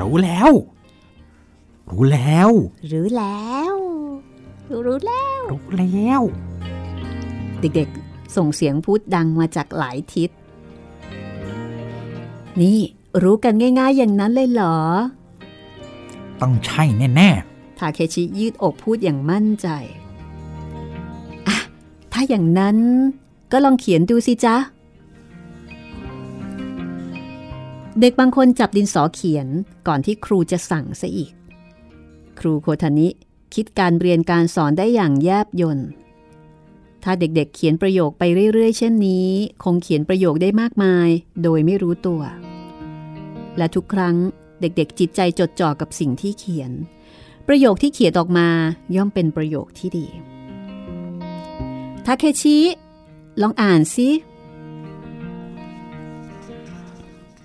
รู้แล้ว รู้แล้ว รู้แล้ว รู้แล้ว รู้แล้ว เด็กๆ ส่งเสียงพูดดังมาจากหลายทิศ นี่รู้กันง่าย ๆ อย่างนั้นเลยเหรอ ต้องใช่แน่ทาเคชิยืดอกพูดอย่างมั่นใจอะถ้าอย่างนั้นก็ลองเขียนดูสิจ๊ะ เด็กบางคนจับดินสอเขียนก่อนที่ครูจะสั่งซะอีก ครูโคทานิคิดการเรียนการสอนได้อย่างแยบยนต์ถ้าเด็กๆเขียนประโยคไปเรื่อยๆ เช่นนี้ คงเขียนประโยคได้มากมาย โดยไม่รู้ตัว และทุกครั้งเด็กๆ จิตใจจดจ่อกับสิ่งที่เขียน ประโยคที่เขียนออกมาย่อมเป็นประโยคที่ดีทาเคชิลองอ่านสิ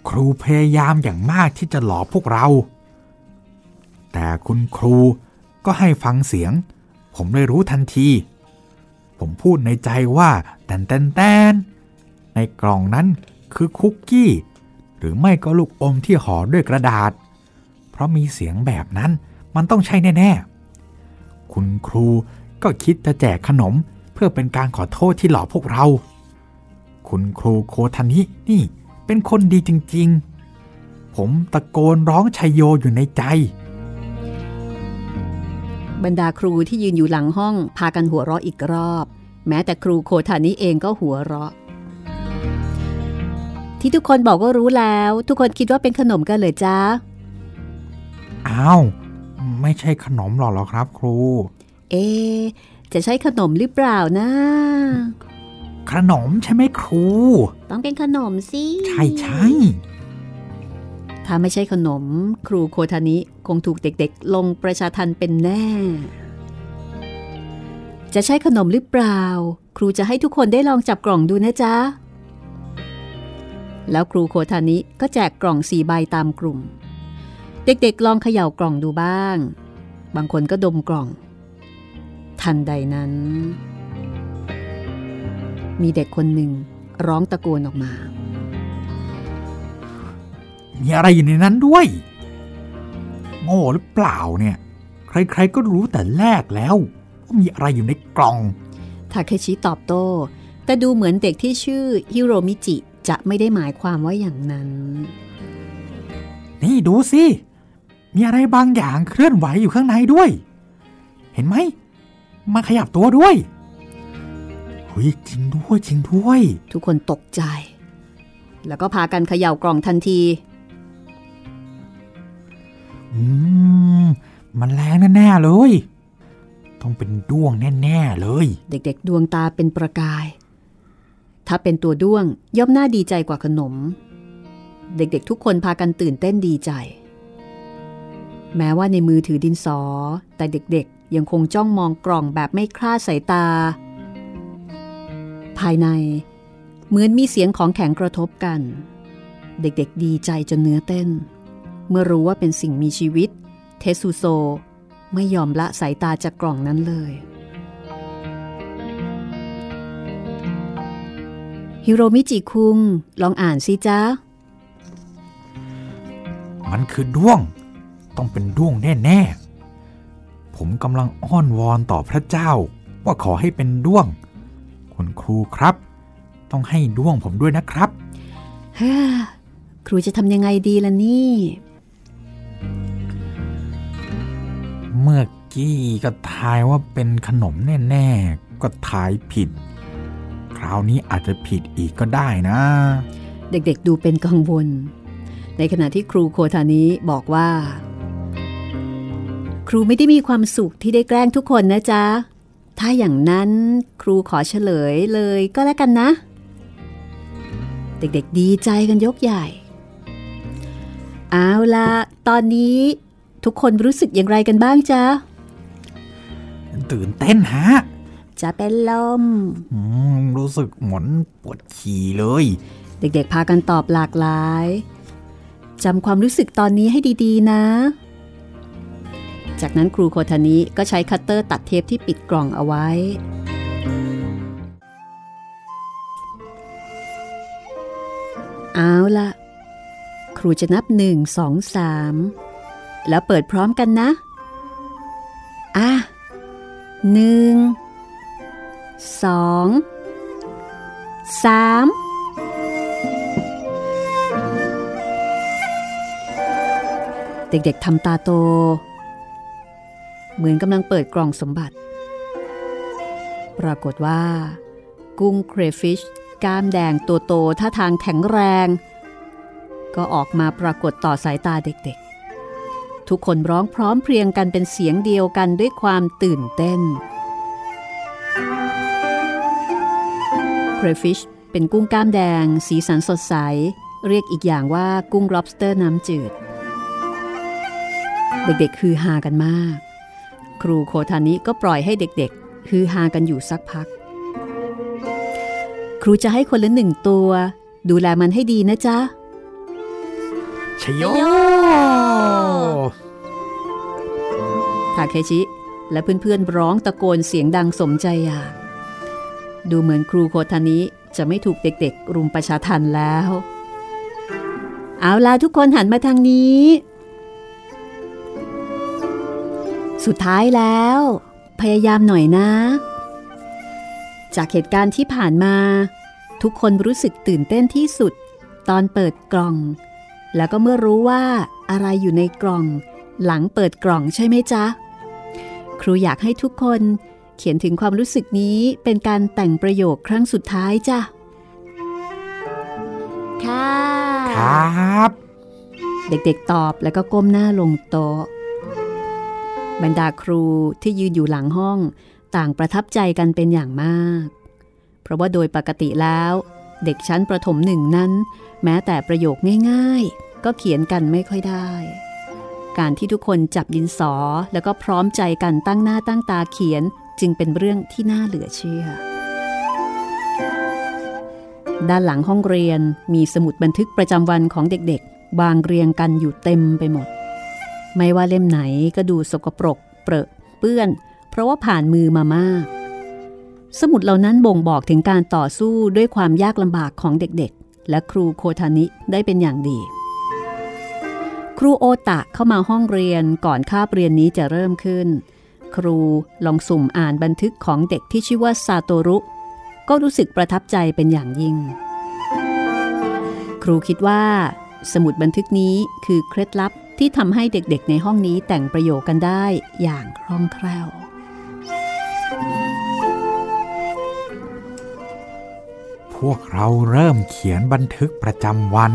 ครูพยายามอย่างมากที่จะหลอกพวกเรา แต่คุณครูก็ให้ฟังเสียง ผมเลยรู้ทันที ผมพูดในใจว่าแตนแตนแตนในกล่องนั้นคือคุกกี้ หรือไม่ก็ลูกอมที่ห่อด้วยกระดาษ เพราะมีเสียงแบบนั้นมันต้องใช่แน่ ๆ คุณครูก็คิดจะแจกขนมเพื่อเป็นการขอโทษที่หลอกพวกเรา คุณครูโคทานินี่ เป็นคนดีจริงๆ ผมตะโกนร้องชัยโยอยู่ในใจ บรรดาครูที่ยืนอยู่หลังห้องพากันหัวเราะอีกรอบ แม้แต่ครูโคทานิเองก็หัวเราะ ที่ทุกคนบอกว่ารู้แล้ว ทุกคนคิดว่าเป็นขนมกันเลยจ้าอ้าวไม่ใช่ขนมหรอกหรอครับ ครู เอ จะใช่ขนมหรือเปล่านะ ขนมใช่ไหมครู ต้องเป็นขนมสิ ใช่ใช่ถ้าไม่ใช่ขนม ครูโคทานิคงถูกเด็กๆ ลงประชาทันเป็นแน่ จะใช่ขนมหรือเปล่า ครูจะให้ทุกคนได้ลองจับกล่องดูนะจ๊ะ แล้วครูโคทานิก็แจกกล่องสี่ใบตามกลุ่ม เด็กๆ ลองเขย่ากล่องดูบ้าง บางคนก็ดมกล่อง ทันใดนั้น มีเด็กคนหนึ่งร้องตะโกนออกมา มีอะไรอยู่ในนั้นด้วย โง่หรือเปล่าเนี่ย ใครๆก็รู้แต่แรกแล้วว่ามีอะไรอยู่ในกล่อง ทาเคชิตอบโต้ แต่ดูเหมือนเด็กที่ชื่อฮิโรมิจิจะไม่ได้หมายความว่าอย่างนั้น นี่ดูสิ มีอะไรบางอย่างเคลื่อนไหวอยู่ข้างในด้วย เห็นไหม มาขยับตัวด้วย เฮ้ยจริงด้วยจริงด้วย ทุกคนตกใจ แล้วก็พากันเขย่ากล่องทันที อืม มันแรงแน่ๆเลย ต้องเป็นด้วงแน่ๆเลย เด็กๆ ดวงตาเป็นประกาย ถ้าเป็นตัวด้วงย่อมน่าดีใจกว่าขนม เด็กๆ ทุกคนพากันตื่นเต้นดีใจ แม้ว่าในมือถือดินสอ แต่เด็กๆ ยังคงจ้องมองกล่องแบบไม่คลาดสายตา ภายใน เหมือนมีเสียงของแข็งกระทบกัน เด็กๆดีใจจนเนื้อเต้น เมื่อรู้ว่าเป็นสิ่งมีชีวิต เทสุโซไม่ยอมละสายตาจากกล่องนั้นเลย ฮิโรมิจิคุง ลองอ่านสิจ้ามันคือด้วง ต้องเป็นด้วงแน่ๆ ผมกำลังอ้อนวอนต่อพระเจ้า ว่าขอให้เป็นด้วง คุณครูครับ ต้องให้ด้วงผมด้วยนะครับฮ่าครูจะทำยังไงดีล่ะนี่ เมื่อกี้ก็ทายว่าเป็นขนมแน่ๆ ก็ทายผิด คราวนี้อาจจะผิดอีกก็ได้นะ เด็กๆดูเป็นกังวล ในขณะที่ครูโคทานี้บอกว่า ครูไม่ได้มีความสุขที่ได้แกล้งทุกคนนะจ๊ะ ถ้าอย่างนั้นครูขอเฉลยเลยก็แล้วกันนะ เด็กๆดีใจกันยกใหญ่ เอาละตอนนี้ทุกคนรู้สึกอย่างไรกันบ้างจ๊ะ ตื่นเต้นฮะ จะเป็นลมรู้สึกเหมือนปวดฉี่เลย เด็กๆพากันตอบหลากหลายจำความรู้สึกตอนนี้ให้ดีๆนะ จากนั้นครูโคทานิก็ใช้คัตเตอร์ตัดเทปที่ปิดกล่องเอาไว้ เอาละครูจะนับหนึ่งสองสามแล้วเปิดพร้อมกันนะ อะหนึ่งสองสามเด็กๆทำตาโต เหมือนกำลังเปิดกล่องสมบัติ ปรากฏว่า กุ้งเครฟิชก้ามแดงตัวโตท่าทางแข็งแรง ก็ออกมาปรากฏต่อสายตาเด็กๆ ทุกคนร้องพร้อมเพรียงกันเป็นเสียงเดียวกันด้วยความตื่นเต้น crayfish เป็นกุ้งก้ามแดง สีสันสดใส เรียกอีกอย่างว่ากุ้ง lobster น้ำจืด เด็กๆฮือฮากันมาก ครูโคทานิก็ปล่อยให้เด็กๆ ฮือฮากันอยู่สักพัก ครูจะให้คนละหนึ่งตัว ดูแลมันให้ดีนะจ๊ะชโยทาเคชิ และเพื่อนๆร้องตะโกนเสียงดังสมใจอยาก ดูเหมือนครูโคทานิจะไม่ถูกเด็กๆ รุมประชาทันแล้ว เอาล่ะทุกคนหันมาทางนี้ สุดท้ายแล้ว พยายามหน่อยนะ จากเหตุการณ์ที่ผ่านมา ทุกคนรู้สึกตื่นเต้นที่สุด ตอนเปิดกล่อง แล้วก็เมื่อรู้ว่าอะไรอยู่ในกล่อง หลังเปิดกล่องใช่ไหมจ๊ะ ครูอยากให้ทุกคนเขียนถึงความรู้สึกนี้เป็นการแต่งประโยคครั้งสุดท้ายจ้ะ ค่ะ ครับ เด็กๆตอบแล้วก็ก้มหน้าลงโต๊ะ บรรดาครูที่ยืนอยู่หลังห้องต่างประทับใจกันเป็นอย่างมาก เพราะว่าโดยปกติแล้ว เด็กชั้นประถมหนึ่งนั้น แม้แต่ประโยคง่ายๆ ก็เขียนกันไม่ค่อยได้ การที่ทุกคนจับดินสอแล้วก็พร้อมใจกันตั้งหน้าตั้งตาเขียนจึงเป็นเรื่องที่น่าเหลือเชื่อ ด้านหลังห้องเรียนมีสมุดบันทึกประจำวันของเด็กๆวางเรียงกันอยู่เต็มไปหมด ไม่ว่าเล่มไหนก็ดูสกปรก เปรอะเปื้อน เพราะว่าผ่านมือมามาก สมุดเหล่านั้นบ่งบอกถึงการต่อสู้ด้วยความยากลำบากของเด็กๆ และครูโคทานิได้เป็นอย่างดี ครูโอตะเข้ามาห้องเรียนก่อนคาบเรียนนี้จะเริ่มขึ้น ครูลองสุ่มอ่านบันทึกของเด็กที่ชื่อว่าซาโตรุ ก็รู้สึกประทับใจเป็นอย่างยิ่ง ครูคิดว่าสมุดบันทึกนี้คือเคล็ดลับ ที่ทำให้เด็กๆในห้องนี้แต่งประโยคกันได้อย่างคล่องแคล่ว พวกเราเริ่มเขียนบันทึกประจำวัน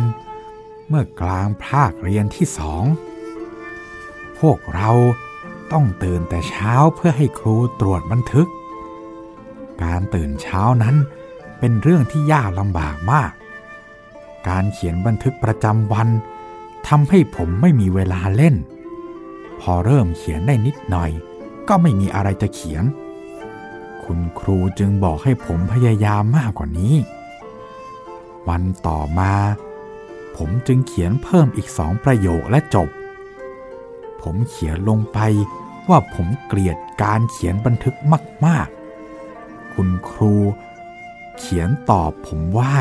เมื่อกลางภาคเรียนที่สอง พวกเราต้องตื่นแต่เช้าเพื่อให้ครูตรวจบันทึก การตื่นเช้านั้นเป็นเรื่องที่ยากลำบากมาก การเขียนบันทึกประจำวัน ทำให้ผมไม่มีเวลาเล่น พอเริ่มเขียนได้นิดหน่อย ก็ไม่มีอะไรจะเขียน คุณครูจึงบอกให้ผมพยายามมากกว่านี้ วันต่อมา ผมจึงเขียนเพิ่มอีกสองประโยคและจบ ผมเขียนลงไปว่าผมเกลียดการเขียนบันทึกมาก ๆ คุณครูเขียนตอบผมว่า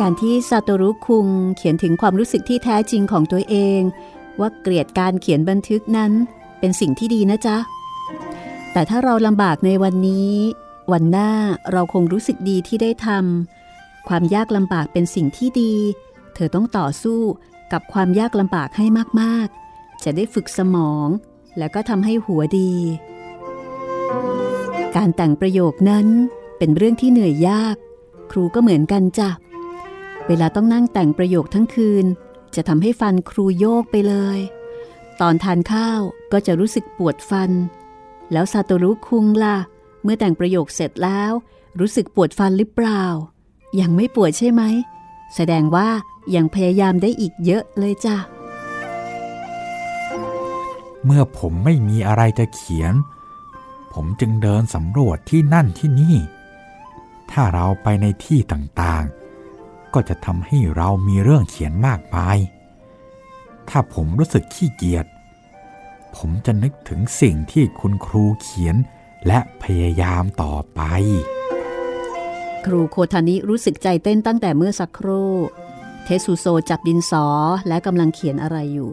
การที่ซาโตรุคุงเขียนถึงความรู้สึกที่แท้จริงของตัวเอง ว่าเกลียดการเขียนบันทึกนั้นเป็นสิ่งที่ดีนะจ๊ะ แต่ถ้าเราลำบากในวันนี้ วันหน้าเราคงรู้สึกดีที่ได้ทำความยากลำบากเป็นสิ่งที่ดี เธอต้องต่อสู้กับความยากลำบากให้มากๆ จะได้ฝึกสมอง แล้วก็ทำให้หัวดี การแต่งประโยคนั้นเป็นเรื่องที่เหนื่อยยาก ครูก็เหมือนกันจ้ะ เวลาต้องนั่งแต่งประโยคทั้งคืน จะทำให้ฟันครูโยกไปเลย ตอนทานข้าวก็จะรู้สึกปวดฟัน แล้วซาโตรุคุงล่ะ เมื่อแต่งประโยคเสร็จแล้ว รู้สึกปวดฟันหรือเปล่า ยังไม่ปวดใช่ไหม แสดงว่ายังพยายามได้อีกเยอะเลยจ้ะ เมื่อผมไม่มีอะไรจะเขียน ผมจึงเดินสำรวจที่นั่นที่นี่ ถ้าเราไปในที่ต่างๆ ก็จะทำให้เรามีเรื่องเขียนมากมาย ถ้าผมรู้สึกขี้เกียจ ผมจะนึกถึงสิ่งที่คุณครูเขียนและพยายามต่อไป ครูโคทานิรู้สึกใจเต้นตั้งแต่เมื่อสักครู่ เทสุโซจับดินสอและกำลังเขียนอะไรอยู่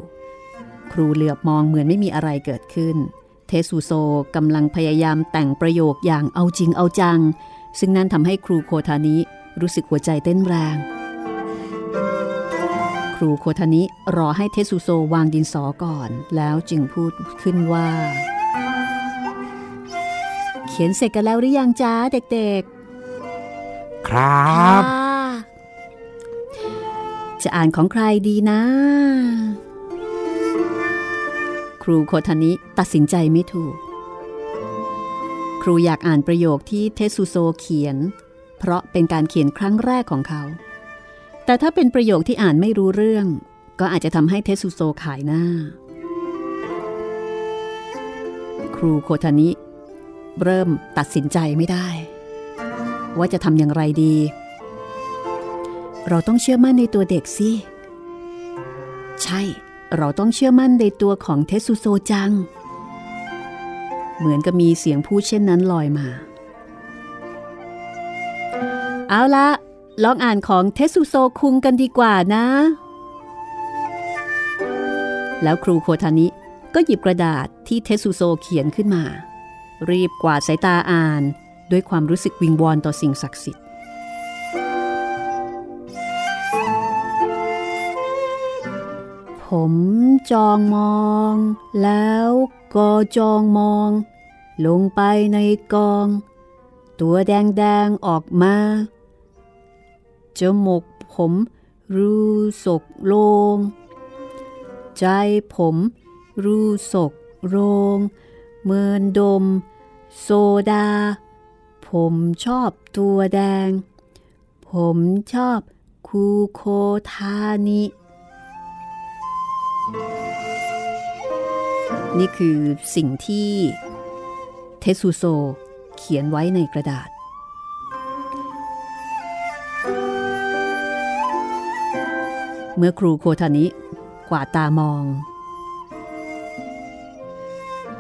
ครูเหลือบมองเหมือนไม่มีอะไรเกิดขึ้น เทสุโซกำลังพยายามแต่งประโยคอย่างเอาจริงเอาจัง ซึ่งนั่นทำให้ครูโคทานิ รู้สึกหัวใจเต้นแรง ครูโคทานิรอให้เทสุโซวางดินสอก่อน แล้วจึงพูดขึ้นว่า เขียนเสร็จกันแล้วหรือยังจ้าเด็กๆ ครับ จะอ่านของใครดีนะ ครูโคทานิตัดสินใจไม่ถูก ครูอยากอ่านประโยคที่เทสุโซเขียน เพราะเป็นการเขียนครั้งแรกของเขา แต่ถ้าเป็นประโยคที่อ่านไม่รู้เรื่อง ก็อาจจะทำให้เทสุโซขายหน้า ครูโคทานิ เริ่มตัดสินใจไม่ได้ ว่าจะทำอย่างไรดี เราต้องเชื่อมั่นในตัวเด็กสิ ใช่ เราต้องเชื่อมั่นในตัวของเทสุโซจัง เหมือนกับมีเสียงพูดเช่นนั้นลอยมา เอาละลองอ่านของเทสุโซคุงกันดีกว่านะ แล้วครูโคทานิก็หยิบกระดาษที่เทสุโซเขียนขึ้นมา รีบกวาดสายตาอ่านด้วยความรู้สึกวิงวอนต่อสิ่งศักดิ์สิทธิ์ ผมจองมอง แล้วก็จองมอง ลงไปในกอง ตัวแดงๆออกมา จมูกผมรู้สกโลง ใจผมรู้สกโรงเหมือนดม โซดา ผมชอบตัวแดง ผมชอบคูโคทานิ นี่คือสิ่งที่เทสุโซเขียนไว้ในกระดาษ เมื่อครูโคทานิกวาดตามอง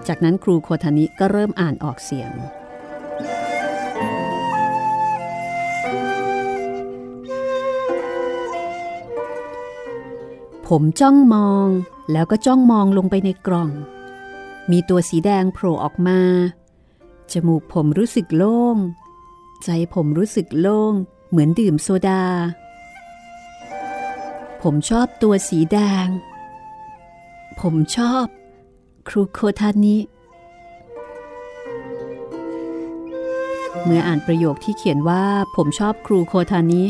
จากนั้นครูโคทานิก็เริ่มอ่านออกเสียง ผมจ้องมองแล้วก็จ้องมองลงไปในกล่อง มีตัวสีแดงโผล่ออกมา จมูกผมรู้สึกโล่ง ใจผมรู้สึกโล่ง เหมือนดื่มโซดา ผมชอบตัวสีแดง ผมชอบ ครูโคทานิ เมื่ออ่านประโยคที่เขียนว่า ผมชอบครูโคทานิ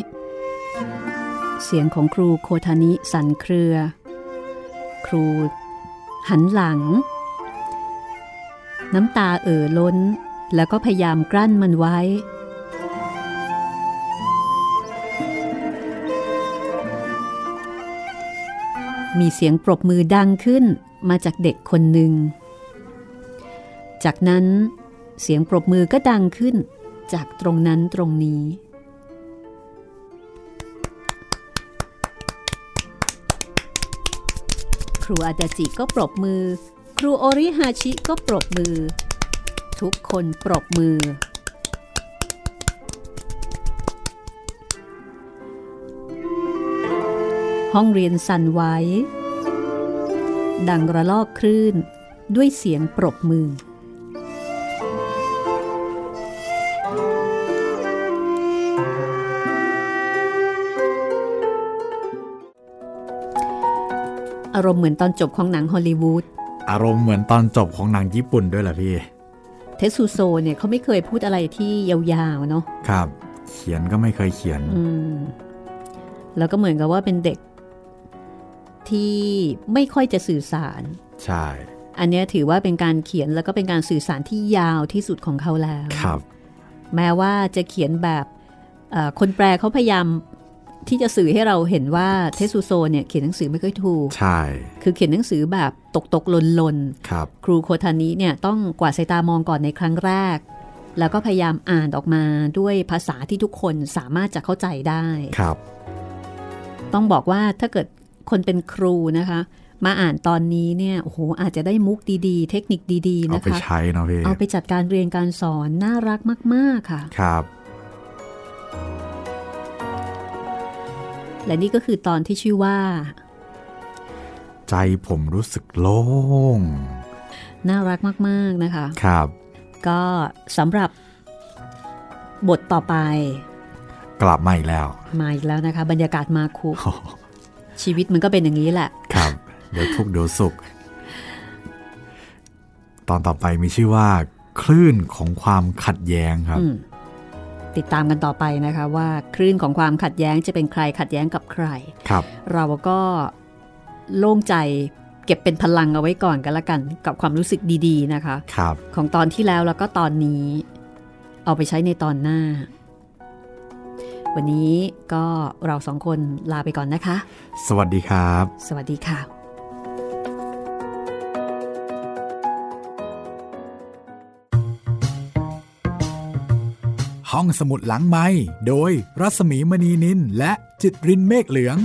เสียงของครูโคทานิสั่นเครือ ครู หันหลัง น้ำตาเอ่อล้น แล้วก็พยายามกลั้นมันไว้ มีเสียงปรบมือดังขึ้นมาจากเด็กคนหนึ่ง จากนั้นเสียงปรบมือก็ดังขึ้นจากตรงนั้นตรงนี้ ครูอาดาจิก็ปรบมือ ครูโอริฮาชิก็ปรบมือ ทุกคนปรบมือ ห้องเรียนสั่นไหวดังระลอกคลื่นด้วยเสียงปรบมือ อารมณ์เหมือนตอนจบของหนังฮอลลีวูด อารมณ์เหมือนตอนจบของหนังญี่ปุ่นด้วยแหละพี่ เทสุโซเนี่ยเขาไม่เคยพูดอะไรที่ยาวๆ เนาะ ครับ เขียนก็ไม่เคยเขียนอืมแล้วก็เหมือนกับว่าเป็นเด็ก ที่ไม่ค่อยจะสื่อสาร ใช่ อันเนี้ยถือว่าเป็นการเขียนแล้วก็เป็นการสื่อสารที่ยาวที่สุดของเขาแล้วครับ แม้ว่าจะเขียนแบบเอ่อคนแปลเขาพยายามที่จะสื่อให้เราเห็นว่าเทสุโซเนี่ยเขียนหนังสือไม่ค่อยถูก ใช่ คือเขียนหนังสือแบบตกตกหลนหลนครับครูโคทานิเนี่ยต้องกวาดสายตามองก่อนในครั้งแรก แล้วก็พยายามอ่านออกมาด้วยภาษาที่ทุกคนสามารถจะเข้าใจได้ ครับ ต้องบอกว่าถ้าเกิด คนเป็นครูนะคะ มาอ่านตอนนี้เนี่ยโอ้โหอาจจะได้มุกดีๆ เทคนิคดีๆเอานะไปคะใช้เนาะพี่เอาไปจัดการเรียนการสอนน่ารักมาก ๆ ค่ะ ครับ และนี่ก็คือตอนที่ชื่อว่า ใจผมรู้สึกโล่ง น่ารักมาก ๆ นะคะ ครับ ก็สำหรับบทต่อไป กลับมาอีกแล้ว มาอีกแล้วนะคะ บรรยากาศมาคุ ชีวิตมันก็เป็นอย่างนี้แหละ ครับ เดี๋ยวทุกข์เดี๋ยวสุข ตอนต่อไปมีชื่อว่า คลื่นของความขัดแย้งครับอืมติดตามกันต่อไปนะคะว่า คลื่นของความขัดแย้งจะเป็นใครขัดแย้งกับใคร ครับ เราก็โล่งใจเก็บเป็นพลังเอาไว้ก่อนกันละกัน กับความรู้สึกดี ๆ นะคะ ครับ ของตอนที่แล้วแล้วก็ตอนนี้ เอาไปใช้ในตอนหน้า วันนี้ก็เราสองคนลาไปก่อนนะคะ สวัสดีครับ สวัสดีค่ะ ห้องสมุดหลังไม้โดยรัสมีมณีนินและจิตรินเมฆเหลือง